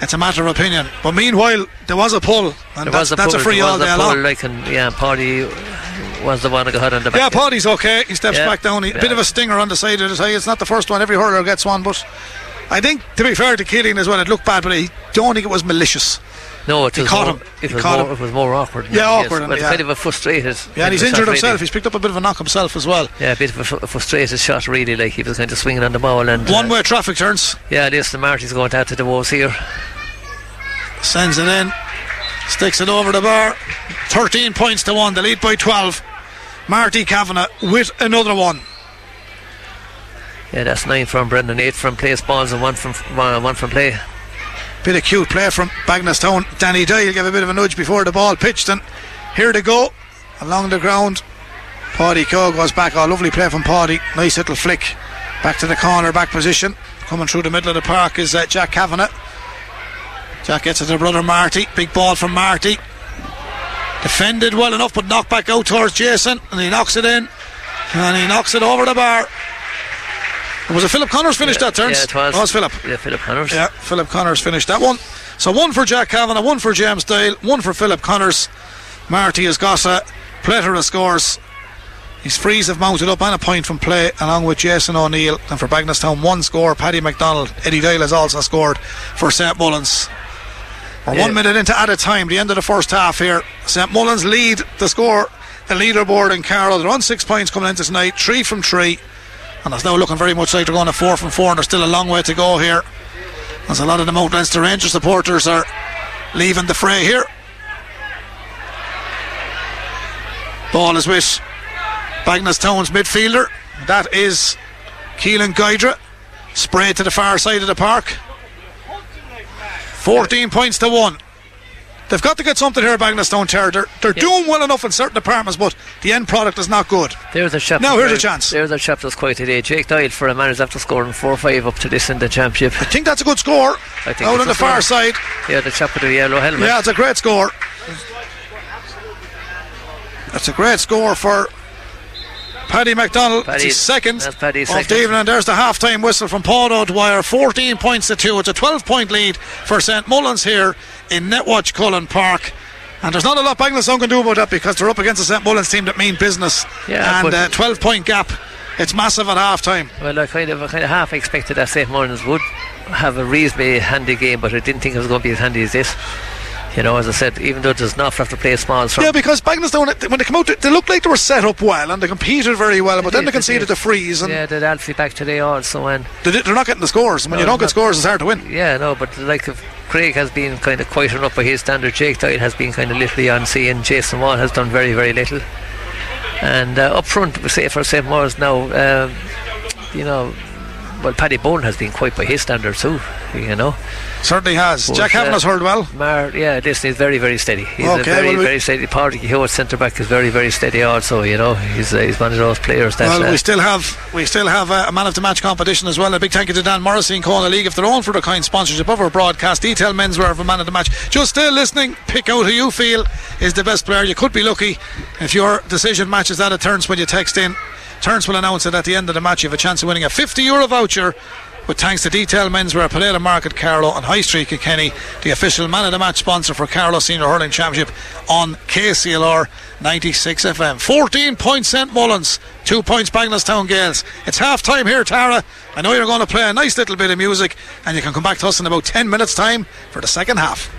it's a matter of opinion. But meanwhile, there was a pull, and was a that's pull, a free all day long. like, and yeah, Paddy was the one that got on the back. Yeah, Paddy's okay. He steps Yeah. back down. He, a bit of a stinger on the side of his eye. It's not the first one. Every hurler gets one, but I think to be fair to Keeling as well, it looked bad, but I don't think it was malicious. No, it He was caught more, him. It He was caught more. him. It was more awkward. Yeah, awkward, But yeah. kind of a frustrated. Yeah, and he's injured really. himself. He's picked up a bit of a knock himself as well. Yeah, a bit of a frustrated shot, really. Like he was kind of swinging on the ball, and uh, One way traffic turns. Yeah, listen, Marty's going out to the walls here. Sends it in. Sticks it over the bar. 13 points to 1. The lead by 12. Marty Kavanagh with another one. Yeah, that's nine from Brendan, eight from place balls, and one from uh, one from play. Bit of cute play from Bagenalstown. Danny Doyle gave a bit of a nudge before the ball pitched, and here they go along the ground. Paddy Coe goes back. Oh, lovely play from Paddy. Nice little flick back to the corner, back position. Coming through the middle of the park is uh, Jack Kavanagh. Jack gets it to brother Marty. Big ball from Marty. Defended well enough, but knocked back out towards Jason, and he knocks it in, and he knocks it over the bar. Was it Philip Connors finished that turns? Yeah, it was. Oh, it's Philip. Yeah, Philip Connors. Yeah, Philip Connors finished that one. So one for Jack Kavanagh, one for James Doyle, one for Philip Connors. Marty has got a plethora of scores. His frees have mounted up and a point from play, along with Jason O'Neill. And for Bagenalstown, one score. Paddy McDonald, Eddie Doyle has also scored for St Mullins. We're Yeah. one minute into added time, the end of the first half here. St Mullins lead the score, the leaderboard in Carlow. They're on six points coming into tonight, three from three. And it's now looking very much like they're going to four from four, and there's still a long way to go here. As a lot of the Mount Leinster Rangers supporters are leaving the fray here. Ball is with Bagenalstown's midfielder. That is Keelan Guidera. Sprayed to the far side of the park. 14 points to 1. They've got to get something here, at Bagenalstown Terror. They're, they're Yeah. doing well enough in certain departments, but the end product is not good. There's a chap. Now, here's a chance. There's a chap that's quite today. Jake Doyle for a man who's after scoring four or five up to this in the championship. I think that's a good score. I think Out on the far score. side. Yeah, the chap with the yellow helmet. Yeah, it's a great score. That's a great score for Paddy McDonald. Paddy- it's his second that's Paddy's of second. the evening. And there's the half time whistle from Paul O'Dwyer. 14 points to 2. It's a 12 point lead for St Mullins here in Netwatch Cullen Park. And there's not a lot Bangladesh can do about that because they're up against a St Mullins team that mean business. Yeah, and but- uh, 12 point gap. It's massive at half time. Well, I kind of, I kind of half expected that St. Mullins would have a reasonably handy game, but I didn't think it was going to be as handy as this. You know, as I said, even though there's not have to play a small from Yeah, because Bangladesh, when they come out, they looked like they were set up well and they competed very well, but then they did, they conceded the freeze and yeah, they did Alfie back today also, and they did- they're not getting the scores. And when No, you don't get not- scores, it's hard to win. yeah, no, but like if Craig has been kind of quite enough by his standard. Jake Doyle has been kind of literally on seeing. Jason Wall has done very, very little. And uh, up front, we say for St. Maurice now, um, you know, well, Paddy Bone has been quite by his standard too, you know. Certainly has. But, Jack uh, has heard well. Mar, yeah, listen, he's very, very steady. He's a Okay, very, well, we- very steady. Party Hewitt centre back is very, very steady. Also, you know, he's uh, he's one of those players that. Well, uh, we still have we still have uh, a man of the match competition as well. A big thank you to Dan Morrissey and Corner League of their own for the kind sponsorship of our broadcast. Detail menswear for man of the match. Just still listening. Pick out who you feel is the best player. You could be lucky if your decision matches that at turns when you text in. Turns will announce it at the end of the match. You have a chance of winning a 50 euro voucher. With thanks to Detail Menswear, Potato Market, Carlow, and High Street, Kilkenny, the official man of the match sponsor for Carlow Senior Hurling Championship on KCLR 96 FM. 14 points St Mullins, 2 points Bagenalstown Gaels. It's half time here, Tara. I know you're going to play a nice little bit of music, and you can come back to us in about 10 minutes' time for the second half.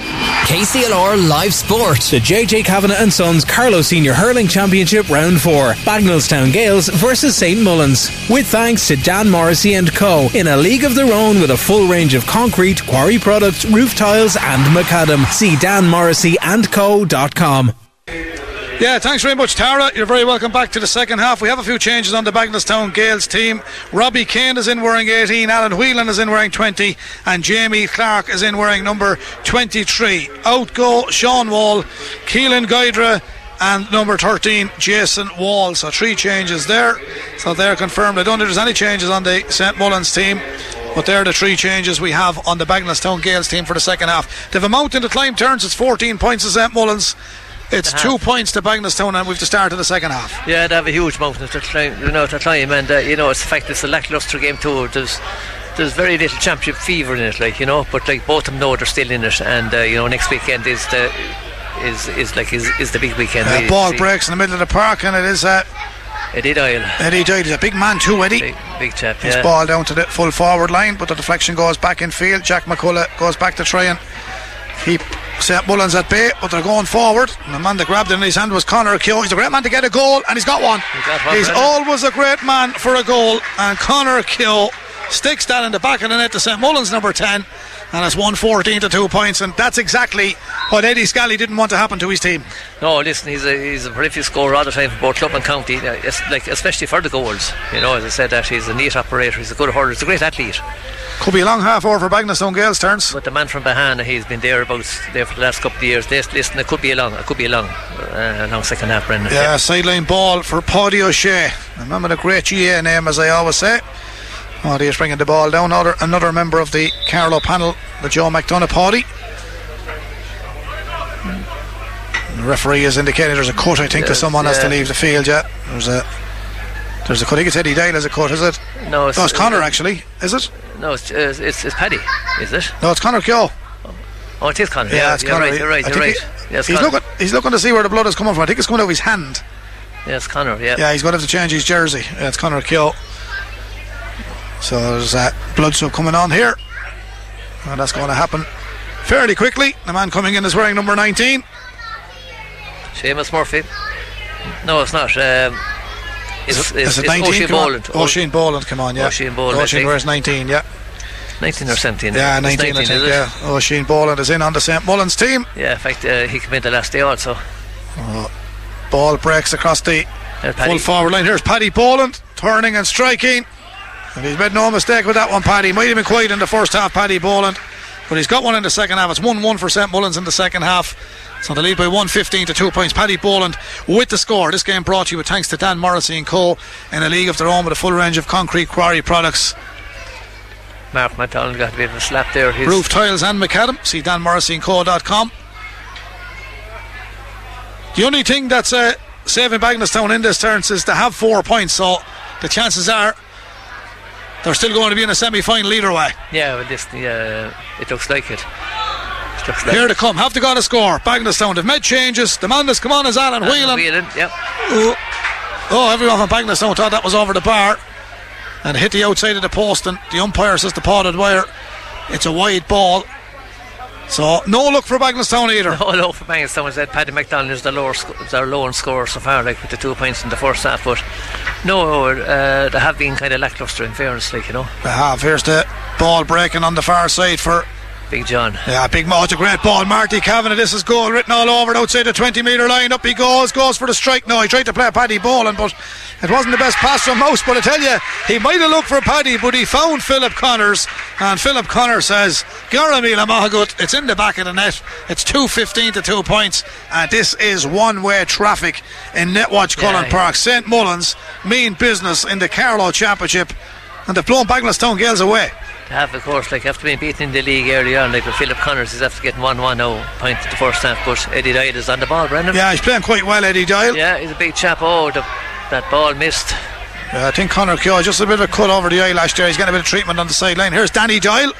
KCLR Live Sport. The JJ Kavanagh and Sons Carlow Senior Hurling Championship Round 4. Bagenalstown Gaels versus St Mullins. With thanks to Dan Morrissey and Co. In a league of their own with a full range of concrete, quarry products, roof tiles and macadam. See danmorrisseyandco.com. Yeah, thanks very much, Tara. You're very welcome back to the second half. We have a few changes on the Bagenalstown Gaels team. Robbie Kane is in wearing 18, Alan Whelan is in wearing 20, and Jamie Clark is in wearing number 23. Out go Sean Wall, Keelan Guidera, and number 13, Jason Wall. So three changes there. So they're confirmed. I don't think there's any changes on the St. Mullins team. But they're the three changes we have on the Bagenalstown Gaels team for the second half. They've a mountain to climb turns. It's 14 points to St. Mullins. It's two points to Bagenalstown, and we've to start of the second half. Yeah, they have a huge mountain to climb, you know, to climb, and uh, you know, it's the fact it's a lackluster game too. There's there's very little championship fever in it, like you know, but like both of them know they're still in it, and uh, you know, next weekend is the is is like is, is the big weekend. Uh, ball see. breaks in the middle of the park, and it is uh, Eddie Doyle, Eddie Doyle. He's a big man too, Eddie. big, big chap. His Yeah. ball down to the full forward line, but the deflection goes back in field. Jack McCullough goes back to try and keep set Mullins at bay, but they're going forward. And the man that grabbed it in his hand was Connor Keogh. He's a great man to get a goal, and he's got one. He he's always a great man for a goal, and Connor Keogh sticks that in the back of the net to St. Mullins number 10. And it's 114 to two points, and that's exactly what Eddie Scally didn't want to happen to his team. No, listen, he's a he's a prolific scorer all the time for both club and county. it's like especially for the goals. You know, as I said, that he's a neat operator. He's a good hurler. He's a great athlete. Could be a long half over for Bagenalstown Gaels turns. But the man from Bahana, he's been there about there for the last couple of years. This, listen, it could be a long, it could be a long, uh, long second half, Brendan. Yeah, sideline ball for Paddy O'Shea. Remember the great GA name, as I always say. Paddy is bringing the ball down. Another, another member of the Carlow panel, the Joe McDonagh Paddy. The referee has indicated there's a cut, I think, that Yes, someone has to leave the field, yeah. There's a. There's a cut. I think it's Eddie Doyle as a cut, is it? No, it's, No, it's Connor, actually. Is it? No, it's, uh, it's, it's Paddy, is it? No, it's Connor Keogh. Oh, it is Connor. Yeah, Yeah, it's you're Connor. right. You're right. You're right. he- yes, he's Connor. looking, he's looking to see where the blood is coming from. I think it's coming out of his hand. Yes, Connor. Yeah. Yeah, he's going to have to change his jersey. Yeah, it's Connor Keogh. So there's uh, blood soap coming on here. And that's going to happen fairly quickly. The man coming in is wearing number 19. Seamus Murphy. No, it's not. Um, Is it- is it 19? Oisin Come on. Boland. Oisin Boland, come on, yeah. Oisin Boland, Oisin wears 19, yeah. 19 or 17. Yeah, It's 19, I think, yeah. Oisin Boland is in on the St. Mullins team. Yeah, in fact, uh, he came in the last day also. Ball breaks across the full forward line. Here's Paddy Boland turning and striking. And he's made no mistake with that one, Paddy. Might have been quiet in the first half, Paddy Boland. But he's got one in the second half. It's 1 1 for St. Mullins in the second half. So the lead by 115 to 2 points. Paddy Boland with the score. This game brought to you with thanks to Dan Morrissey and Co. in a league of their own with a full range of concrete quarry products. Mark McDonald got a bit of a slap there. He's Roof tiles and macadam. See danmorrisseyandco.com. The only thing that's uh, saving Bagenalstown in this turn is to have four points. So the chances are they're still going to be in a semi-final either way. Yeah, well, this, yeah, it looks like it. It looks like Here to come. Have to got a score. Bagenalstown. They've made changes. The man that's come on is Alan Whelan. Whelan, yep. Oh, oh, everyone from Bagenalstown thought that was over the bar and hit the outside of the post. And the umpire says the potted wire. It's a wide ball. So no look for Bagenalstown either. All over Bangor, someone said Paddy McDonald is the lower sc- their lone scorer so far, like with the two points in the first half. But no, uh, they have been kind of lackluster in fairness, like you know. They have. Here's the ball breaking on the far side for Big John. yeah, big Mo. It's a great ball. Marty Kavanagh. This is goal written all over it outside the 20 metre line. Up he goes, goes for the strike. No, he tried to play a Paddy Boland, but it wasn't the best pass from Mouse. But I tell you, he might have looked for Paddy, but he found Philip Connors, and Philip Connors says, Garamila Mahagut, it's in the back of the net. It's 2.15 to 2 points, and this is one way traffic in Netwatch Cullen Yeah. Park. St Mullins mean business in the Carlow Championship, and they've blown Bagenalstown Gaels away. Have, of course, like after being beaten in the league early on, like with Philip Connors is after getting 1 1 now, point at the first half. But Eddie Doyle is on the ball, Brendan. Yeah, he's playing quite well, Eddie Doyle. Yeah, he's a big chap. Oh, the, that ball missed. Yeah, I think Connor Keogh just a bit of a cut over the eyelash there. He's getting a bit of treatment on the sideline. Here's Danny Doyle.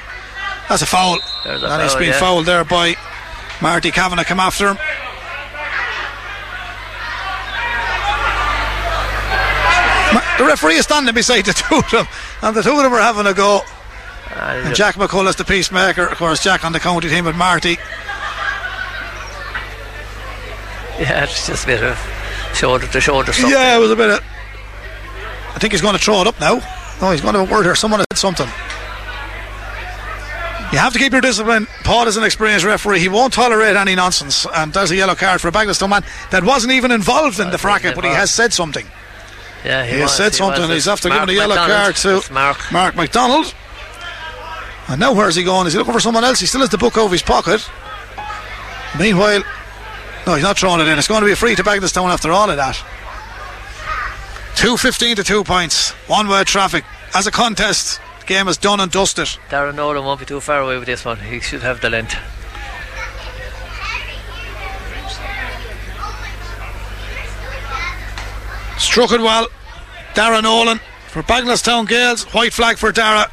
That's a foul. There's a Danny's foul, been yeah. fouled there by Marty Kavanagh. Come after him. The referee is standing beside the two of them, and the two of them are having a go. And Jack McCullough's the peacemaker. Of course, Jack on the county team with Marty. Yeah, it's just a bit of shoulder to shoulder stuff. Yeah, it was a bit of. I think he's going to throw it up now. No, he's going to have a word here. Someone said something. You have to keep your discipline. Paul is an experienced referee. He won't tolerate any nonsense. And there's a yellow card for a Bagenalstown man that wasn't even involved in the fracas, but he has said something. Yeah, He has was, said something. was. He's after giving a yellow McDonald. card to Mark. Mark McDonald. And now where's he going? Is he looking for someone else? He still has the book over his pocket. Meanwhile, No, he's not throwing it in. It's going to be a free to Bagenalstown after all of that. 2.15 to 2 points. One way traffic. As a contest, the game is done and dusted. Darren Nolan won't be too far away with this one. He should have the length. Struck it well. Darren Nolan for Bagenalstown Gales. White flag for Dara.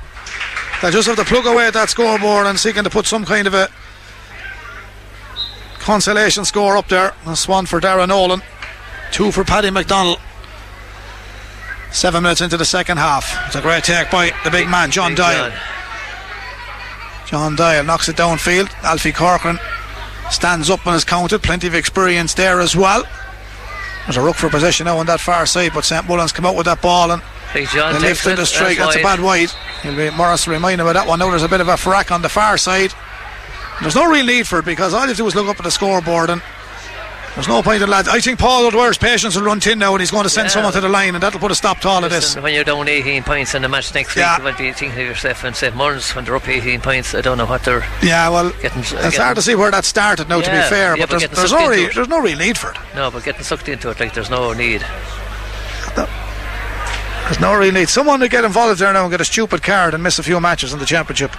They just have to plug away at that scoreboard and seeking to put some kind of a consolation score up there. That's one for Darren Nolan. Two for Paddy McDonald. Seven minutes into the second half. It's a great take by the big man, John Big Doyle. John. John Doyle knocks it downfield. Alfie Corcoran stands up and is counted. Plenty of experience there as well. There's a ruck for possession now on that far side, but St. Mullins come out with that ball and Big John they takes lift the strike. That's a bad wide. He'll be, Morris will remind him of that one. Now there's a bit of a frack on the far side. There's no real need for it because all you have to do is look up at the scoreboard and there's no point in lads. I think Paul O'Dwyer's patience will run thin now and he's going to send Yeah. someone to the line and that'll put a stop to all of this. When you're down 18 points in the match next week, Yeah. you might be thinking to yourself and say, Murns, when they're up 18 points, I don't know what they're. Yeah, well, Getting- it's getting- hard to see where that started now. to be fair, yeah, but but there's, there's no re- there's no real need for it. No, but getting sucked into it, like there's no need. There's no real need. Someone to get involved there now and get a stupid card and miss a few matches in the championship.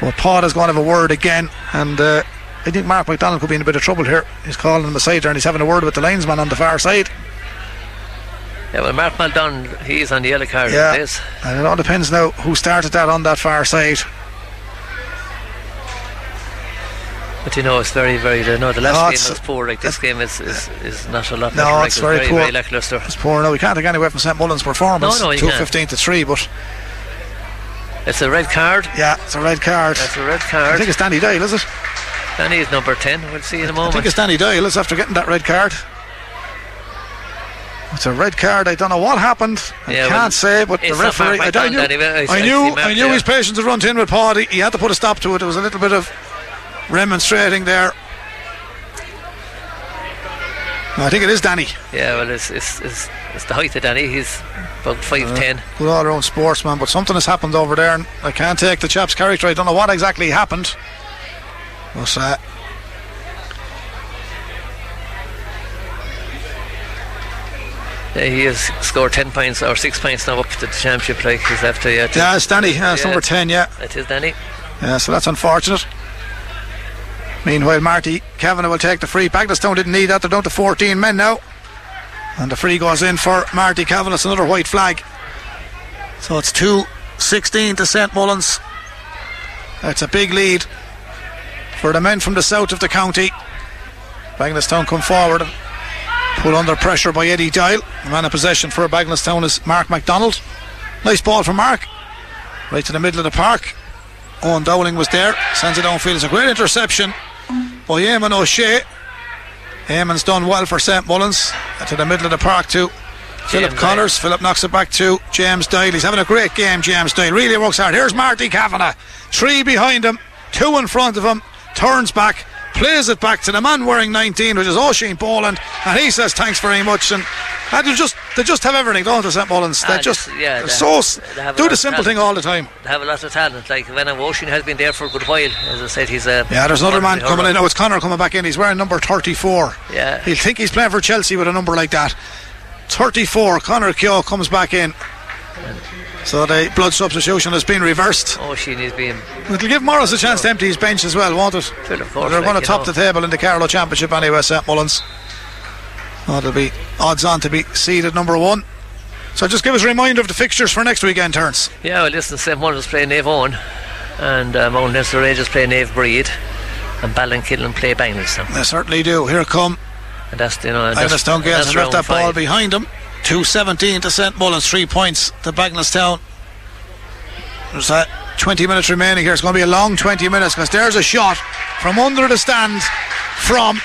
But Paul is going to have a word again, and uh, I think Mark McDonald could be in a bit of trouble here. He's calling him aside there and he's having a word with the linesman on the far side. Yeah, well, Mark Maldon, he's on the yellow card. Yeah. It is. And it all depends now who started that on that far side. But you know, it's very, very. You know, the last No, game was poor. Like this game is, is, is not a lot. No, better, like, it's very poor. very lackluster. It's poor now. We can't take any away from St Mullins' performance. No, no, you fifteen to three, but It's a red card. yeah, it's a red card. That's a red card. I think it's Danny Doyle, is it? Danny is number 10. We'll see in a moment. I think it's Danny Doyle. Is after getting that red card. It's a red card. I don't know what happened. I Yeah, can't say, but the referee. I, I knew, I- knew, I knew his patience had run in with Paul. He, he had to put a stop to it. There was a little bit of remonstrating there. I think it is Danny. Yeah, well, it's, it's, it's, it's the height of Danny. He's about 5'10. Uh, good all around sportsman, but something has happened over there, and I can't take the chap's character. I don't know what exactly happened. But uh, Yeah, he has scored 10 points or 6 points now up to the championship. Like he's after, uh, yeah. yeah, it's Danny. Yeah, it's Yeah. number ten. Yeah, It is Danny. yeah. So that's unfortunate. Meanwhile, Marty Kavanagh will take the free. Bagenalstown didn't need that. They're down to 14 men now, and the free goes in for Marty Kavanagh. It's another white flag. So it's two 16 to St Mullins. That's a big lead for the men from the south of the county. Bagenalstown come forward and put under pressure by Eddie Doyle. The man in possession for Bagenalstown is Mark MacDonald. Nice ball from Mark. Right to the middle of the park. Owen Dowling was there. Sends it downfield. It's a great interception by Eamon O'Shea. Eamon's done well for St Mullins. To the middle of the park to Philip James Connors. Philip knocks it back to James Doyle. He's having a great game, James Doyle. Really works hard. Here's Marty Kavanagh. Three behind him, two in front of him. Turns back, plays it back to the man wearing 19, which is Oisin Boland. And he says thanks very much. And and they just they just have everything, don't they, St Mullins? They Ah, just yeah, they're so s- they have do the simple thing all the time. They have a lot of talent. Like Venom Ocean has been there for a good while. As I said, he's a. Yeah, there's another man coming in. Oh, it's Connor coming back in. He's wearing number 34. Yeah. He'll think he's playing for Chelsea with a number like that. 34. Connor Keogh comes back in. So the blood substitution has been reversed. Ocean is being. It'll give Morris a chance to empty his bench as well, won't it? Well, of course, They're like, going to top know. the table in the Carlow Championship anyway, St Mullins. Oh, it'll be odds on to be seeded number one. So just give us a reminder of the fixtures for next weekend, turns. Yeah, well, listen, St. Mullins play Naomh Eoin, and uh, Mount Leinster Rangers play Naomh Bríd, and Ballinkillen play Bagenalstown. They certainly do. Here come And that's, you know, and that's, that's has left that ball five. behind them. 217 to St Mullins, three points to Bagenalstown. There's uh, 20 minutes remaining here. It's going to be a long 20 minutes because there's a shot from under the stand from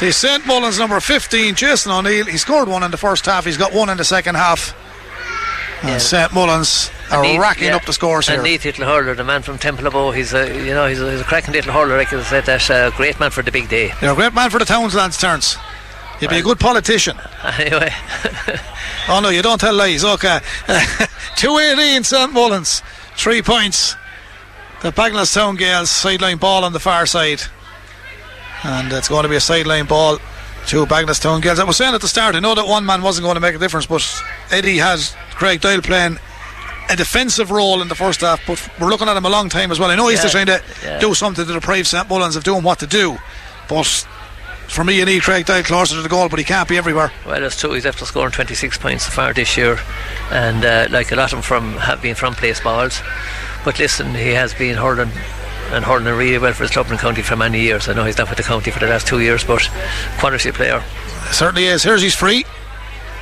the St Mullins number 15, Jason O'Neill. He scored one in the first half, he's got one in the second half. Yeah. St Mullins are racking yeah, up the scores and here. neat little hurler, the man from Temple Bow. He's a, you know, he's a, he's a cracking little hurler. Like I said, that's a great man for the big day. You're a great man for the Townslands turns. You'd be a good politician. Anyway, Oh no, you don't tell lies. Okay, two eighteen St Mullins, three points. The Bagenalstown Gaels sideline ball on the far side. And it's going to be a sideline ball to Bagenalstown Gaels. I was saying at the start, I know that one man wasn't going to make a difference, but Eddie has Craig Doyle playing a defensive role in the first half, but we're looking at him a long time as well. I know he's Yeah, just trying to yeah. do something to deprive St Mullins of doing what to do, but for me, you need Craig Doyle closer to the goal, but he can't be everywhere. Well, that's true. He's after scoring 26 points so far this year, and uh, like a lot of them from have been from place balls. But listen, he has been hurling and hurling really well for his club and county for many years. I know he's not with the county for the last two years, but quality player. Certainly is. Here's his free.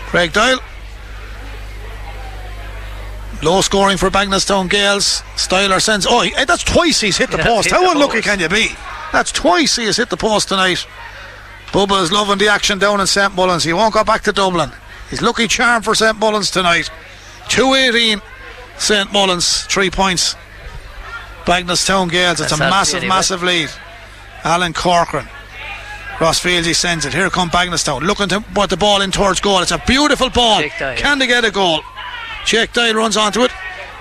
Craig Doyle. Low scoring for Bagenalstown Gaels. Styler sends. Oh, that's twice he's hit the Yeah, post. hit How the unlucky post. can you be? That's twice he has hit the post tonight. Bubba is loving the action down in St Mullins. He won't go back to Dublin. He's lucky charm for St Mullins tonight. 218 St Mullins, three points. Bagenalstown Gaels. It's That's a massive, massive lead. Alan Corcoran. Crossfield he sends it. Here come Bagenalstown. Looking to put the ball in towards goal. It's a beautiful ball. Can they get a goal? Jake Doyle runs onto it.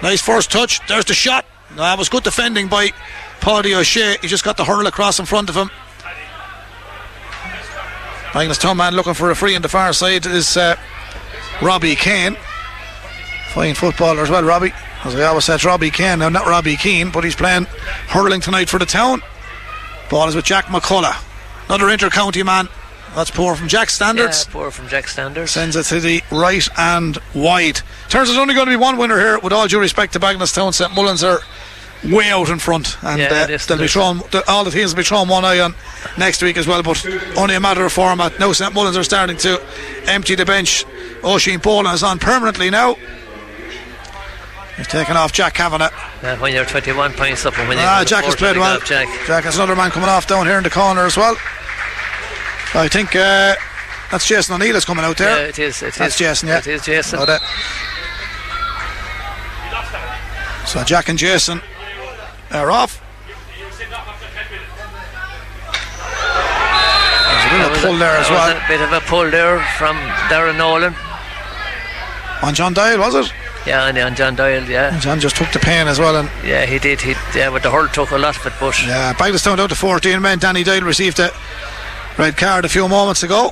Nice first touch. There's the shot. That was good defending by Paddy O'Shea. He just got the hurl across in front of him. Bagenalstown man looking for a free on the far side is uh, Robbie Kane. Fine footballer as well, Robbie. As I always said, it's Robbie Kane. Now, not Robbie Keane, but he's playing hurling tonight for the town. Ball is with Jack McCullough. Another inter-county man. That's poor from Jack standards. Yeah, poor from Jack Standards. Sends it to the right and wide. Turns out there's only going to be one winner here. With all due respect to Bagenalstown, St Mullins are way out in front, and Yeah, uh, they'll be The, all the teams will be thrown one eye on next week as well. But only a matter of format. Now St Mullins are starting to empty the bench. Oisin Boland is on permanently now. He's taken off Jack Kavanagh. Uh, when you're 21 points up and when Ah, Jack has played well. Jack. Jack has another man coming off down here in the corner as well. I think uh, that's Jason O'Neill is coming out there. Yeah, it is. It That's is. Jason, yeah. It is Jason. So Jack and Jason Uh, are off. There's a bit of pull there as well. A bit of a pull there from Darren Nolan. On John Doyle, was it? Yeah, and on John Doyle. Yeah, John just took the pain as well. And yeah, he did. He yeah, but the hurl took a lot of it. But yeah, Bagenalstown down to 14 men. Danny Doyle received a red card a few moments ago.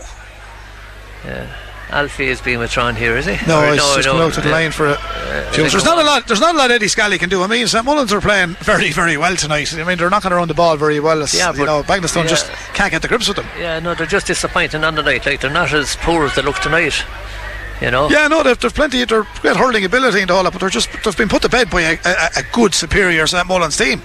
Alfie is being withdrawn here, is he? No, Or he's just come out to the yeah. line for a uh, few. think There's not a lot. There's not a lot Eddie Scally can do. I mean, St Mullins are playing very, very well tonight. I mean, they're not going to run the ball very well. As, Yeah, you but- know, Bagenalstown yeah. just can't get the grips with them. Yeah, no, they're just disappointing on the night. Like they're not as poor as they look tonight. You know. Yeah, no, they've, they've plenty. They're great hurling ability and all that, but they're just they've been put to bed by a, a, a good superior St Mullins team,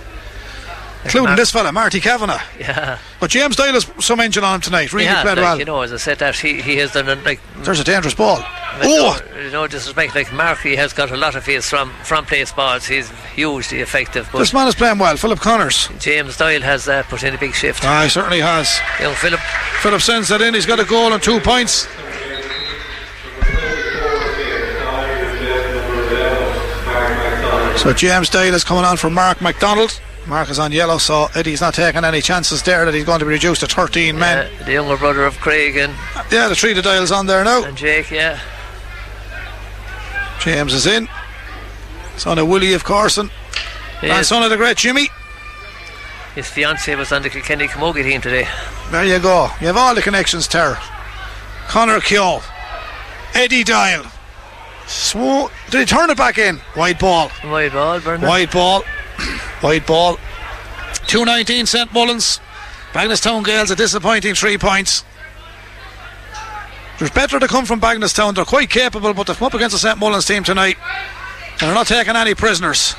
including this fella Marty Kavanagh. Yeah. But James Doyle has some engine on him tonight. Really yeah, played like, well. You know, as I said, that he, he has done like There's a dangerous ball. Like, Oh, no, you know, disrespect. Like Marky has got a lot of his from from place balls. He's hugely effective. But this man is playing well. Philip Connors. James Doyle has uh, put in a big shift. Ah, he certainly has. Young Philip. Philip sends that in. He's got a goal and two points. So James Doyle is coming on for Mark McDonald. Mark is on yellow, so Eddie's not taking any chances there that he's going to be reduced to 13 men. Uh, the younger brother of Craig and, Yeah, the three the Doyles on there now. and Jake, yeah. James is in. Son of Willie, of course, and grandson of the great Jimmy. his fiance was on the Kilkenny Camogie team today. There you go. You have all the connections, Ter. Connor Keogh. Eddie Doyle. Swo- Did he turn it back in? Wide ball. Wide ball, Bernard. Wide ball. Wide ball. 219 St Mullins. Bagenalstown Gaels a disappointing three points. There's better to come from Bagenalstown. They're quite capable, but they've come up against the St Mullins team tonight. And they're not taking any prisoners.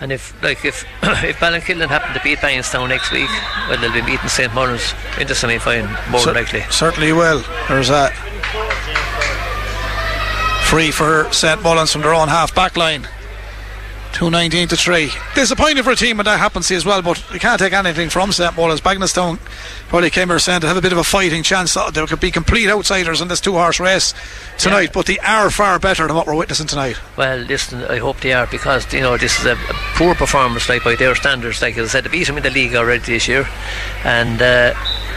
And if like if if Ballinkillen happen to beat Bainstown next week, well they'll be beating St Mullins in the semi final more Cer- likely. Certainly will. There's a free for St Mullins from their own half back line. 219 to 3. Disappointing for a team when that happens as well, but you can't take anything from St Mullins. Bagenalstown probably came here saying to have a bit of a fighting chance. that There could be complete outsiders in this two horse race tonight, Yeah. but they are far better than what we're witnessing tonight. Well, listen, I hope they are because you know this is a, poor performance like by their standards. Like I said, they beat them in the league already this year, and uh,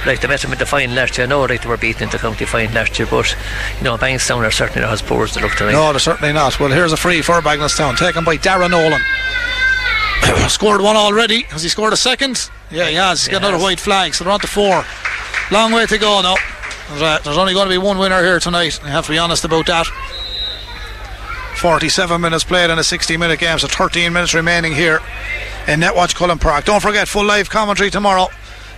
like they met them in the final last year. I know like they were beaten in the county final last year, but you know Bankstown are certainly not as poor as they look tonight. No, they're certainly not. Well, here's a free for Bagenalstown, taken by Darren Nolan. scored one already. Has he scored a second? Yeah, he has. He's got another white flag, so they're on to four. Long way to go now. There's, only going to be one winner here tonight. I have to be honest about that. 47 minutes played in a 60 minute game, so 13 minutes remaining here in Netwatch Cullen Park. Don't forget, full live commentary tomorrow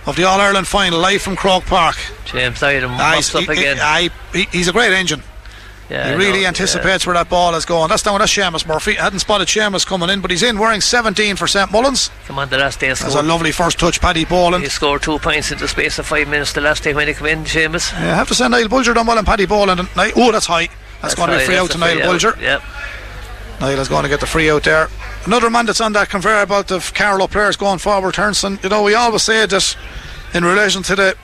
of the All Ireland final live from Croke Park. James Dydon Ah, pops up he- again. he- he- he's a great engine. Yeah, He really know, anticipates where that ball is going. That's down that's Seamus Murphy. I hadn't spotted Seamus coming in, but he's in wearing 17 for St Mullins. Yeah. Come on, the last day That's a lovely first touch, Paddy Boland. He scored two points in the space of five minutes the last day when he came in, Seamus. Yeah, I have to say Niall Bulger done well and Paddy Boland. And oh, that's high. That's, going to be free out to Niall out. Bulger. Yeah. Niall is going to get the free out there. Another man that's on that conveyor belt of Carlow players going forward, Turnson. You know, we always say that in relation to the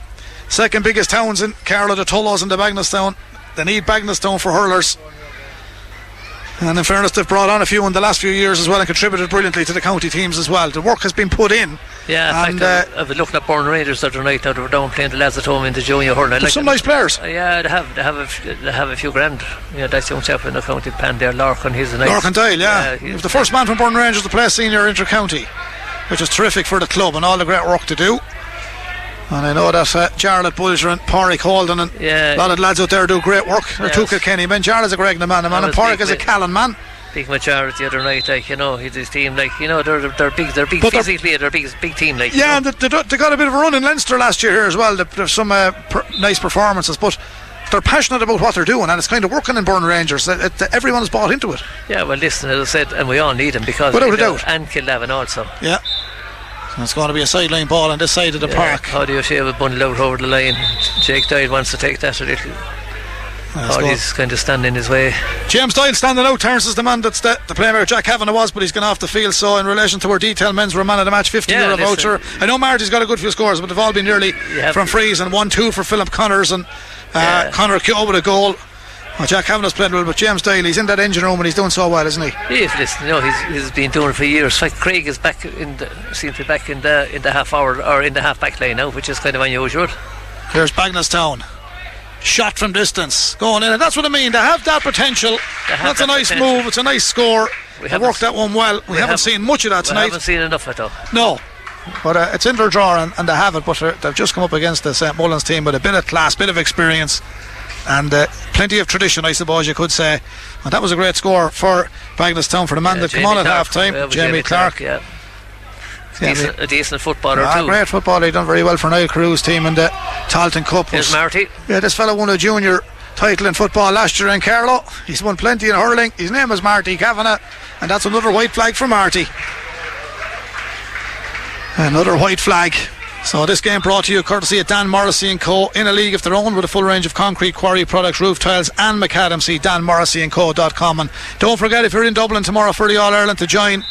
second biggest towns in Carlow, the Tullows and the Bagenalstown, they need Bagenalstown for hurlers. And in fairness, they've brought on a few in the last few years as well and contributed brilliantly to the county teams as well. The work has been put in. Yeah, in And, fact, uh, I, was looking at Burren Rangers the other night. Now they were down playing the lads at home in the junior hurling. Like some nice players. Uh, yeah, they have they have a f- they have a few grand. Yeah, that's young chap in the county pan there, Larkin. He's a nice. Larkin Doyle, yeah. was the first man from Burren Rangers to play senior inter-county, which is terrific for the club and all the great work to do. And I know that uh, Jarlath Bulger and Porrick Holden and Yeah. a lot of lads out there do great work. They're Yes. two Kilkenny men. Jarlath's a Gregna man, man, and Porrick is a Callan man. Speaking with Jared the other night, like you know, he's his team, like you know, they're they're big, they're big But they're- physically, they're big, big team, like you Yeah, know. and they, they, they got a bit of a run in Leinster last year here as well. There's some uh, per- nice performances, but they're passionate about what they're doing, and it's kind of working in Burren Rangers. It, it, everyone's bought into it. Yeah, well, listen, as I said, and we all need him because Without you a doubt. and Kildavin also. Yeah. It's going to be a sideline ball on this side of the Yeah, park. How do you shave a bundle out over the line? Jake Doyle wants to take that a little. Oh, he's kind of standing in his way. James Doyle standing out. Terence is the man that's the, the playmaker. Jack Kavanagh was, but he's gone off the field. So, in relation to our detail, men's were man of the match, 50 Yeah, euro voucher. I know Marty's got a good few scores, but they've all been nearly from to- frees and 1 2 for Philip Connors and uh, Yeah. Connor Keogh with a goal. Well, Jack Kavanagh's played well, but James Doyle, he's in that engine room and he's doing so well, isn't he? If listen, you know, he's, he's been doing it for years. In fact, Craig is back in the seems to be back in the in the half hour or in the half back line now, which is kind of unusual. Here's Bagenalstown. Shot from distance, going in, and that's what I mean. They have that potential. have That's a nice potential. move. It's a nice score. We They haven't worked that one well. We, haven't, seen much of that We tonight. haven't seen enough of it though. No. But uh, it's in their draw and, and they have it, but they're- they've just come up against the St Mullins team with a bit of class, bit of experience, and uh, plenty of tradition, I suppose you could say. And that was a great score for Town for the man Yeah, that came Jamie on at half time, with Jamie, Clark. yeah. Yeah, Decent, a decent footballer Ah, too. great football. He done very well for Niall Crew's team in the Talton Cup. Here's Marty. yeah, this fellow won a junior title in football last year in Carlow. He's won plenty in hurling. His name is Marty Kavanagh, and that's another white flag for Marty. Another white flag. So this game brought to you courtesy of Dan Morrissey and Co. in a league of their own with a full range of concrete quarry products, roof tiles and macadam. See danmorrisseyandco.com. And don't forget if you're in Dublin tomorrow for the All Ireland to join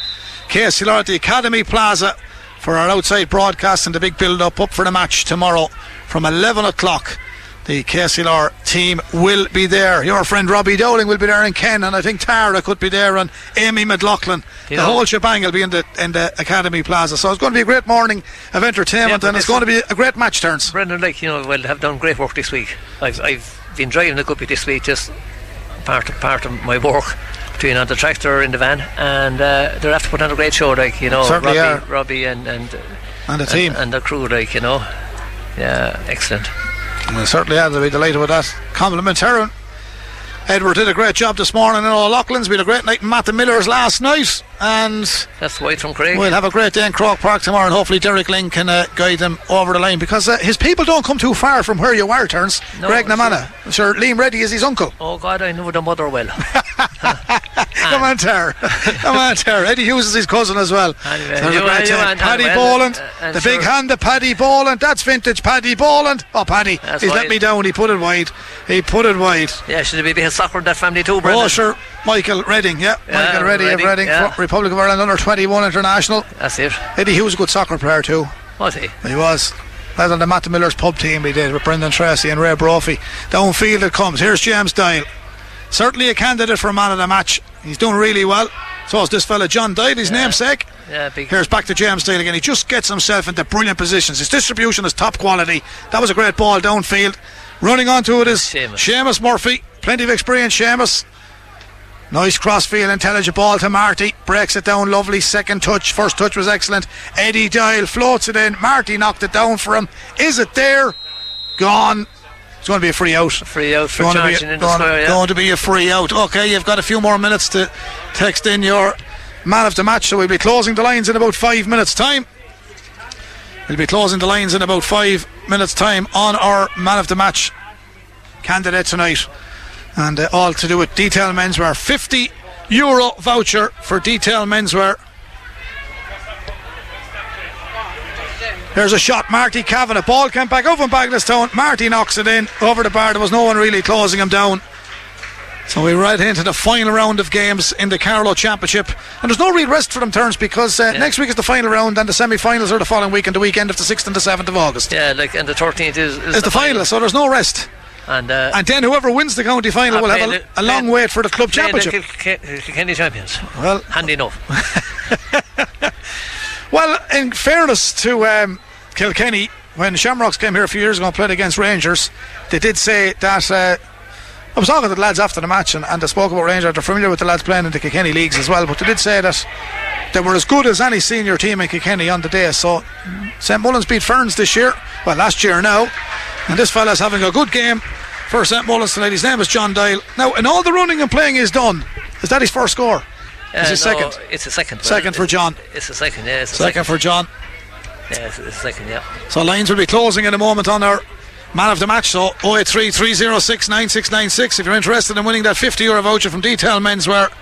KCLR at the Academy Plaza for our outside broadcast and the big build up up for the match tomorrow from 11 o'clock. The KCLR team will be there. Your friend Robbie Dowling will be there, and Ken, and I think Tara could be there, and Amy McLaughlin. You the know- whole shebang will be in the in the Academy Plaza. So it's going to be a great morning of entertainment, Yeah, and it's going to be a great match turns. Brendan, like you know, well, have done great work this week. I've I've been driving a good bit this week, just part of part of my work. Between on the tractor or in the van, and uh, they're after putting on a great show, like you know, Certainly Robbie, are. Robbie and and And the team. and, and the crew, like you know, yeah, excellent. We certainly are. They'll be delighted with that compliment, Aaron. Edward did a great job this morning in O'Loughlin's. Had a great night Matt the Miller's last night, and That's white from Craig. we'll have a great day in Croke Park tomorrow. And hopefully, Derek Lyng can uh, guide them over the line because uh, his people don't come too far from where you are. Turns No, Greg sure. Namana, sure. Liam Reddy is his uncle. oh God, I know the mother well. Come on, Ter. Come on, Ter. Eddie Hughes is his cousin as well. Anyway, So you- great you. Paddy and- Boland, uh, the big hand of Paddy Boland. That's vintage Paddy Boland. Oh, Paddy, That's he's let me down. He put it wide. He put it wide. yeah, should it be a soccer in that family too, Brendan. Oh, sure. Michael Redding, yeah. Yeah, Michael Redding of Redding, yeah. Republic of Ireland under 21 international. That's it. Eddie Hughes, a good soccer player too. Was he? He was. That's on the Matt Miller's pub team he did with Brendan Tracy and Ray Brophy. Downfield it comes. Here's James Doyle. Certainly a candidate for man of the match. He's doing really well. So is this fella John Doyle, his namesake. Yeah, big. Here's back to James Doyle again. He just gets himself into brilliant positions. His distribution is top quality. That was a great ball downfield. Running onto it is Seamus. Seamus Murphy. Plenty of experience, Seamus. Nice crossfield, intelligent ball to Marty. Breaks it down, lovely. Second touch. First touch was excellent. Eddie Doyle floats it in. Marty knocked it down for him. Is it there? Gone. It's going to be a free out. Free out for going to, be, in going, square, yeah. going to be a free out. Okay, you've got a few more minutes to text in your man of the match. So we'll be closing the lines in about five minutes' time. We'll be closing the lines in about five minutes' time on our man of the match candidate tonight. And uh, all to do with Detail Menswear. 50 euro voucher for Detail Menswear. There's a shot, Marty Kavanagh. Ball came back over Bagenalstown. Marty knocks it in over the bar. There was no one really closing him down. So we're right into the final round of games in the Carlow Championship. And there's no real rest for them turns because uh, Yeah. next week is the final round and the semi finals are the following week and the weekend of the 6th and the 7th of August. Yeah, like and the 13th is, is It's the final, so there's no rest. And, uh, And then whoever wins the county final uh, will have a, the- a long wait for the club the championship. Kil- Kilkenny champions. Well, Handy enough. Well, in fairness to um, Kilkenny, when Shamrocks came here a few years ago and played against Rangers, they did say that. Uh, I was talking to the lads after the match and, and they spoke about Rangers. They're familiar with the lads playing in the Kilkenny leagues as well, but they did say that they were as good as any senior team in Kilkenny on the day. So St Mullins beat Ferns this year, well, last year now, and this fella's having a good game for St Mullins tonight. His name is John Doyle. Now, in all the running and playing is done. Is that his first score? Uh, Is it no, second? It's a second. Second for John. It's a second, yeah. It's a Second for John. Yeah, it's, it's a second, yeah. So lines will be closing in a moment on our man of the match. So 083 306 9696 if you're interested in winning that 50 euro voucher from Detail Menswear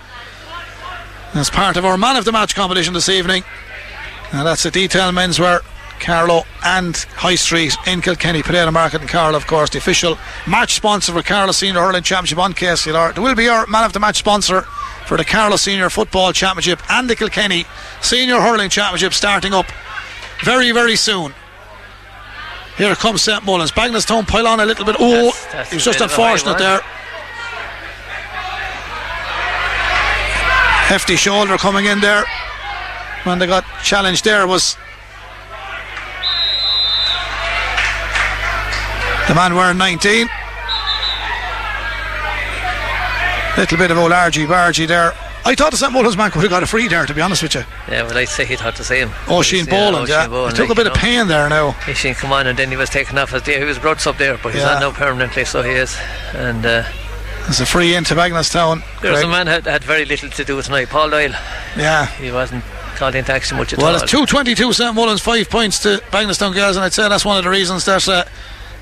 as part of our man of the match competition this evening. Now that's the Detail Menswear. Carlow and High Street in Kilkenny, Potato Market and Carlow, of course, the official match sponsor for Carlow Senior Hurling Championship on KCLR. There will be our man of the match sponsor for the Carlow Senior Football Championship and the Kilkenny Senior Hurling Championship starting up very, very soon. Here comes St Mullins. Bagenalstown pile on a little bit. Oh, That's- that's he was just bit of a high unfortunate there. Hefty shoulder coming in there. When they got challenged there was the man wearing 19. Little bit of old argy bargy there. I thought the St Mullins man could have got a free there, to be honest with you. Yeah, well, I'd say he'd have to say him. Oisin Boland, yeah. Oisin He took a bit you of know. pain there now. He seen come on and then he was taken off as the, he was brought up there, but he's Yeah. on now permanently, so he is. And uh, There's a free into Bagenalstown. there's Greg. a man had, had very little to do tonight, Paul Doyle. Yeah. He wasn't called into action much at Well, all. Well, it's 222 St Mullins, five points to Bagenalstown Girls, and I'd say that's one of the reasons that uh,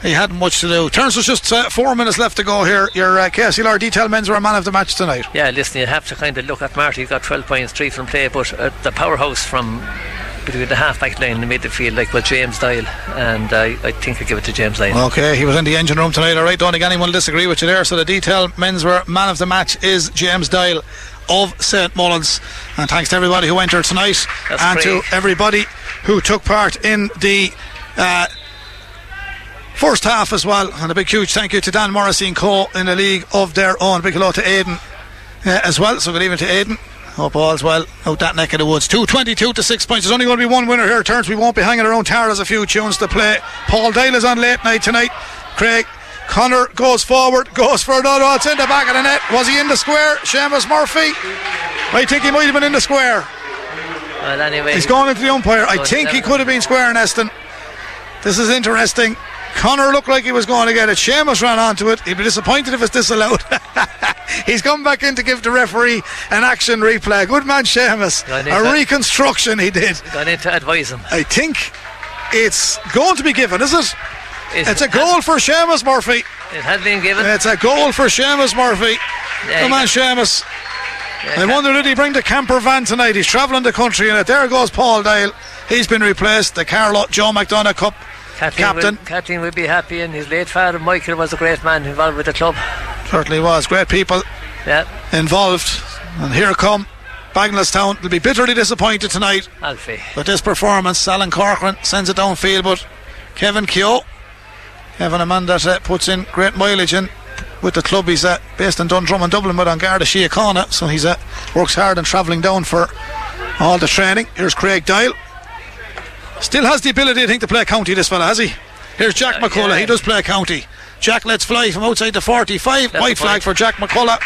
he hadn't much to do. Turns was just uh, four minutes left to go here. Your uh, KCLR detail men's were a man of the match tonight. Yeah, listen, you have to kind of look at Marty. He got 12 points, three from play, but uh, the powerhouse from between the half back line and the midfield, like was James Doyle, and I I think I give it to James Doyle. Okay, he was in the engine room tonight. All right, don't think anyone will disagree with you there. So the detail men's were man of the match is James Doyle of St Mullins. And thanks to everybody who entered tonight That's and to everybody who took part in the. Uh, First half as well, and a big huge thank you to Dan Morrissey and Co. in a league of their own. Big hello to Aidan uh, as well. So good evening to Aidan. Hope all's well out that neck of the woods. 222 to 6 points. There's only going to be one winner here. Turns we won't be hanging around tower. There's a few tunes to play. Paul Doyle is on late night tonight. Craig Connor goes forward, goes for another. It's in the back of the net. Was he in the square? Seamus Murphy. I think he might have been in the square. Well, anyway, He's going into the umpire. I think he could have been square in Eston. This is interesting. Connor looked like he was going to get it. Seamus ran onto it. He'd be disappointed if it's disallowed. He's come back in to give the referee an action replay. Good man, Seamus. A reconstruction he did. gone in to advise him. I think it's going to be given, is it? It's, It's a goal for Seamus Murphy. It had been given. It's a goal for Seamus Murphy. Yeah, Come he on, Seamus. yeah, I wonder did he bring the camper van tonight? He's travelling the country in it. There goes Paul Doyle. He's been replaced. The Carlow Joe McDonagh Cup Kathleen captain. Will, be happy, and his late father Michael was a great man involved with the club. Certainly was. Great people Yeah, involved. And here come Bagenalstown. They'll be bitterly disappointed tonight Alfie. with this performance. Alan Corcoran sends it downfield, but Kevin Keogh, Kevin, a man that uh, puts in great mileage in with the club. He's uh, based in Dundrum and Dublin, but on Garda Síochána, so he's uh, works hard and travelling down for all the training. Here's Craig Doyle. Still has the ability, I think, to play county. This fella has he? Here's Jack Uh, McCullough. yeah. He does play county. Jack lets fly from outside the 45. That's White the flag for Jack McCullough.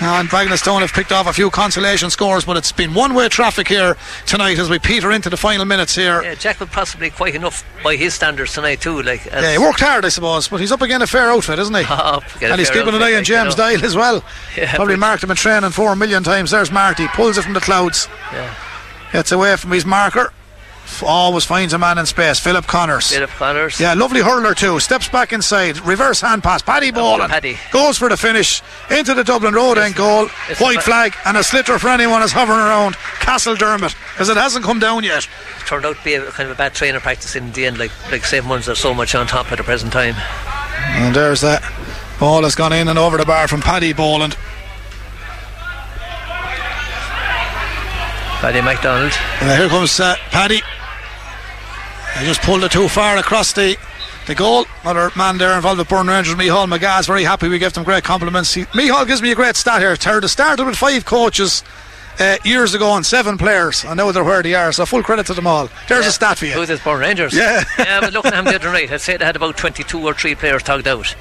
And Bagenalstown have picked off a few consolation scores, but it's been one way traffic here tonight as we peter into the final minutes here. Yeah, Jack will possibly quite enough by his standards tonight too. Like yeah, he worked hard, I suppose, but he's up again a fair outfit, isn't he? and he's keeping an eye on James like, Dial as well. Yeah, Probably marked him in training four a times. There's Marty, pulls it from the clouds. Yeah. Gets away from his marker always finds a man in space. Philip Connors. Philip Connors. Yeah, lovely hurler too. Steps back inside. Reverse hand pass. Paddy Boland. Paddy. Goes for the finish. Into the Dublin Road end goal. White flag and a slitter for anyone who's hovering around Castledermot because it hasn't come down yet. It turned out to be a kind of a bad trainer practice in the end. Like like same ones are so much on top at the present time. And there's that. Ball has gone in and over the bar from Paddy Boland. Paddy McDonald. And here comes uh, Paddy. He just pulled it too far across the the goal. Another man there involved with Burren Rangers, Mihal McGath. Very happy we gave them great compliments. He, Mihal gives me a great stat here. Third started with five coaches. Uh, years ago and seven players. I know they're where they are, so full credit to them all. There's yeah. a stat for you. Who's this, Burren Rangers? Yeah. yeah, but looking at them the other night, I'd say they had about 22 or 3 players tugged out.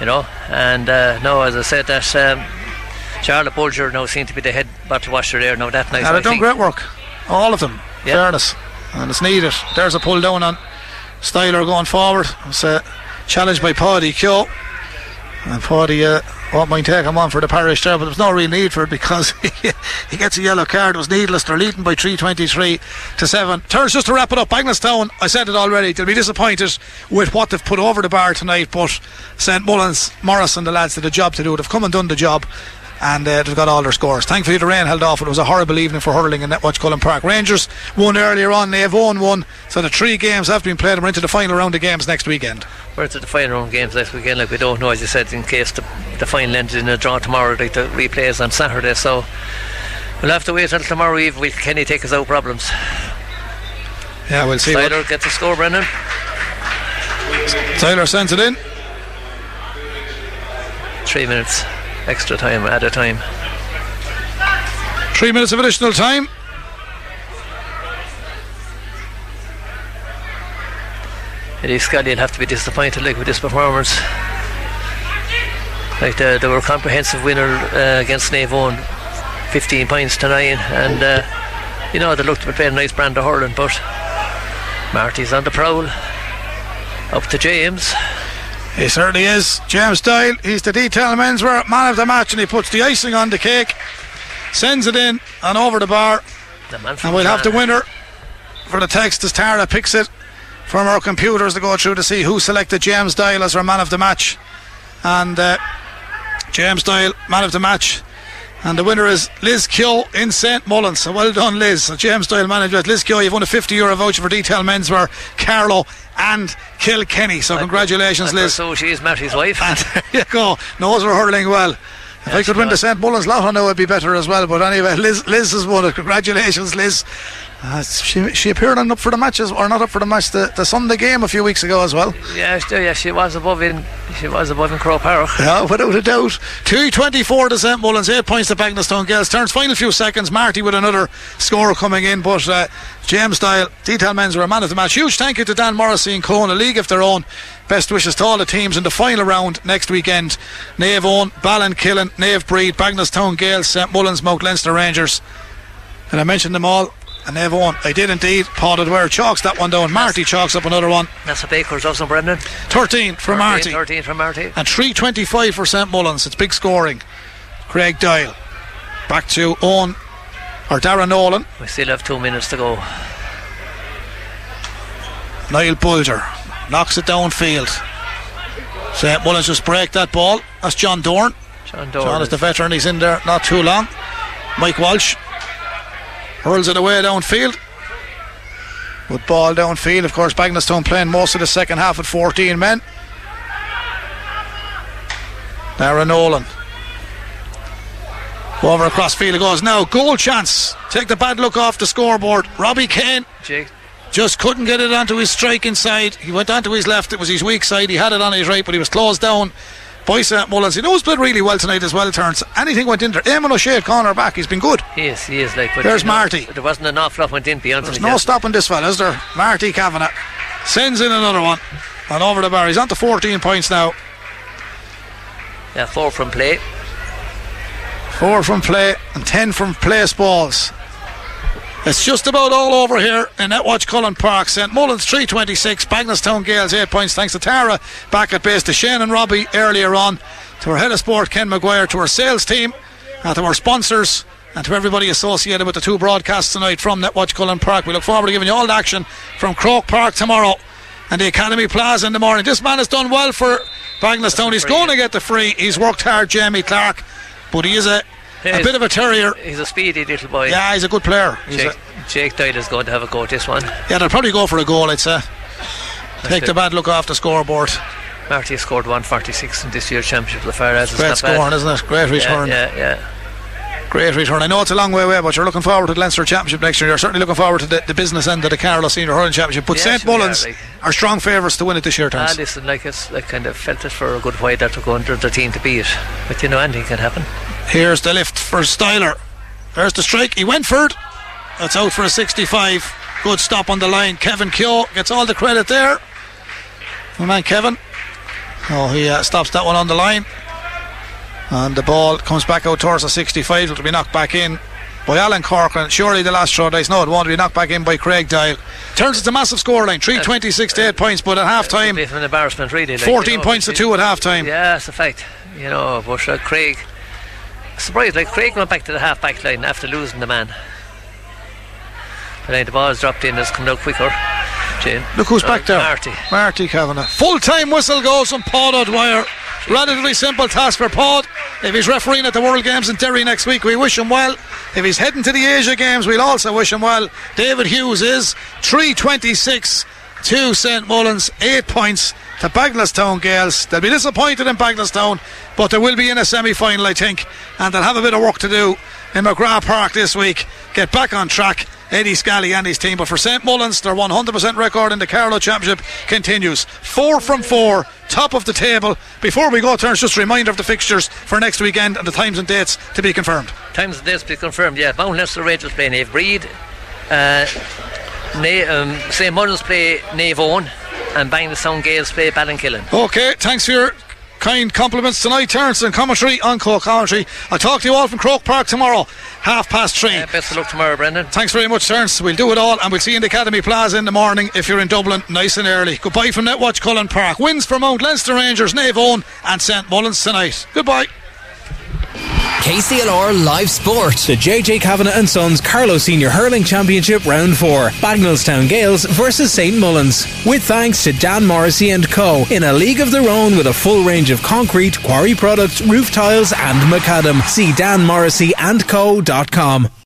You know, and uh, no, as I said, that um, Charlotte Bulger now seem to be the head bottle washer there now that night. Yeah, they've done great work. All of them. Yeah. Fairness and it's needed. There's a pull down on Styler going forward. It's a challenge by Paddy Keogh. And Paddy uh, won't mind taking him on for the parish there, but there's no real need for it because he gets a yellow card. It was needless. They're leading by 323 to 7. Turns just to wrap it up. Bagenalstown, I said it already, they'll be disappointed with what they've put over the bar tonight, but St Mullins, Morris, and the lads did a job to do. it. They've come and done the job and uh, they've got all their scores. Thankfully, the rain held off. It was a horrible evening for hurling in Netwatch Cullen Park. Rangers won earlier on. They have won one. So the three games have been played. And we're into the final round of games next weekend. We're into the final round of games next weekend. Like we don't know, as you said, in case the, the final ended in a draw tomorrow. Like the replay is on Saturday. So we'll have to wait until tomorrow eve. Will Kenny take us out problems? Yeah, we'll see. Tyler gets a score, Brendan. Tyler sends it in. Three minutes extra time at a time. Three minutes of additional time. Eddie Scally will have to be disappointed like with this performance. Like the, they were a comprehensive winner uh, against Eoin, 15 points to 9 and uh, you know they looked to be playing a nice brand of hurling but Marty's on the prowl up to James he certainly is. James Doyle, he's the detail menswear man of the match, and he puts the icing on the cake, sends it in and over the bar. The and we'll have the winner for the text as Tara picks it from our computers to go through to see who selected James Doyle as our man of the match. And uh, James Doyle, man of the match. And the winner is Liz Keogh in St. Mullins. So well done, Liz. So James Doyle manager. Liz Keogh, you've won a 50 euro voucher for Detail Menswear, Carlow and Kilkenny. So congratulations, Liz. So she is Matty's wife. And there you go. Knows her hurling well. If yeah, I could win the St. Mullins lot, I know it'd be better as well. But anyway, Liz, Liz has won it. Congratulations, Liz. Uh, she she appeared on up for the matches or not up for the match the, the Sunday game a few weeks ago as well. Yeah, she, yeah, she was above in she was above in Croke Park. Yeah, without a doubt. Two twenty four to St Mullins, eight points to Bagenalstown Gaels. Turns final few seconds. Marty with another score coming in, but uh, James Doyle, detail Menswear a man of the match. Huge thank you to Dan Morrissey and Clone, a league of their own. Best wishes to all the teams in the final round next weekend. Naomh Eoin, Ballinkillen, Naomh Bríd, Bagnallstown Gaels, St Mullins, Mount Leinster Rangers. And I mentioned them all and they've won. I did indeed. Paul Ware chalks that one down. Marty chalks up another one. That's a Baker's dozen, Brendan. 13 for 13, Marty. 13 for Marty. And 325 for St Mullins. It's big scoring. Craig Doyle. Back to Owen or Darren Nolan. We still have two minutes to go. Niall Bulger knocks it downfield. St Mullins just break that ball. That's John Dorn. John Dorn. John is the veteran. He's in there not too long. Mike Walsh hurls it away downfield. With ball downfield, of course, Bagenalstown playing most of the second half at 14 men. Darren Nolan. Over across field it goes now. Goal chance. Take the bad look off the scoreboard. Robbie Kane. Jake. Just couldn't get it onto his strike inside. He went onto his left. It was his weak side. He had it on his right, but he was closed down by St Mullins. He knows played really well tonight as well, turns. Anything went in there. Eamon O'Shea corner back. He's been good. He is, he is. Like, There's you know, Marty. There wasn't an awful lot went in beyond There's no stopping this fella, is there? Marty Kavanagh sends in another one. And over the bar. He's on to 14 points now. Yeah, four from play. Four from play and ten from place balls. It's just about all over here in Netwatch Cullen Park. St Mullins 326, Bagenalstown Gaels 8 points. Thanks to Tara back at base, to Shane and Robbie earlier on, to our head of sport Ken Maguire, to our sales team, and to our sponsors, and to everybody associated with the two broadcasts tonight from Netwatch Cullen Park. We look forward to giving you all the action from Croke Park tomorrow and the Academy Plaza in the morning. This man has done well for Bagenalstown. He's going to get the free. He's worked hard, Jamie Clark, but he is a a bit of a terrier. He's a speedy little boy. Yeah, he's a good player. He's Jake, a, Jake is going to have a go at this one. yeah, they'll probably go for a goal. It's a take the bad look off the scoreboard. Marty has scored 146 in this year's championship of the Far. It's Great bad. scoring, isn't it? Great Yeah, return. yeah, yeah. Great return. I know it's a long way away, but you're looking forward to the Leinster Championship next year. You're certainly looking forward to the, the business end of the Carlow Senior Hurling Championship. But Yeah, St we are, Mullins like- are strong favourites to win it this year, Ah, Terence. listen, like it's like kind of felt it for a good while that to go under the team to beat. But you know, anything can happen. Here's the lift for Styler. There's the strike. He went for it. That's out for a 65. Good stop on the line. Kevin Keogh gets all the credit there. My man Kevin. Oh, he uh, stops that one on the line. And the ball comes back out towards a 65. It'll be knocked back in by Alan Corcoran. Surely the last throw dice. No, it won't be knocked back in by Craig Doyle. Turns it's a massive scoreline. 326 to 8 points, but at half Bit time, of an embarrassment, really. Like, 14 you know, points to 2 at half time. Yeah, it's a fact. You know, but uh, Craig. Surprised, like Craig went back to the half back line after losing the man. But then the ball's dropped in, it's come out quicker. Jane. Look who's Uh, back there. Marty. Marty Kavanagh. Full time whistle goes from Paul O'Dwyer. Relatively simple task for Paul. If he's refereeing at the World Games in Derry next week, we wish him well. If he's heading to the Asia Games, we'll also wish him well. David Hughes is 326 to St Mullins, 8 points to Bagenalstown Gaels. They'll be disappointed in Bagenalstown, but they will be in a semi final, I think, and they'll have a bit of work to do in McGrath Park this week. Get back on track. Eddie Scally and his team. But for St Mullins, their 100% record in the Carlow Championship continues. Four from four, top of the table. Before we go, Terence, just a reminder of the fixtures for next weekend and the times and dates to be confirmed. Times and dates to be confirmed, yeah. Mount Leinster Rangers play Naomh Bríd. Uh, Na- um, St. Mullins play Navon and Bang the Bangladesh Gaels play Ballinkillen. Okay, thanks for your kind compliments tonight, Terence, and commentary on Cork commentary. I'll talk to you all from Croke Park tomorrow, half past three. Best of luck tomorrow, Brendan. Thanks very much, Terence. We'll do it all, and we'll see you in the Academy Plaza in the morning if you're in Dublin, nice and early. Goodbye from Netwatch Cullen Park. Wins for Mount Leinster Rangers, Naomh Eoin, and St Mullins tonight. Goodbye. KCLR Live Sport. The JJ Kavanagh and Sons Carlow Senior Hurling Championship Round 4. Bagenalstown Gaels versus St Mullins. With thanks to Dan Morrissey and Co. In a league of their own with a full range of concrete, quarry products, roof tiles and macadam. See danmorrisseyandco.com.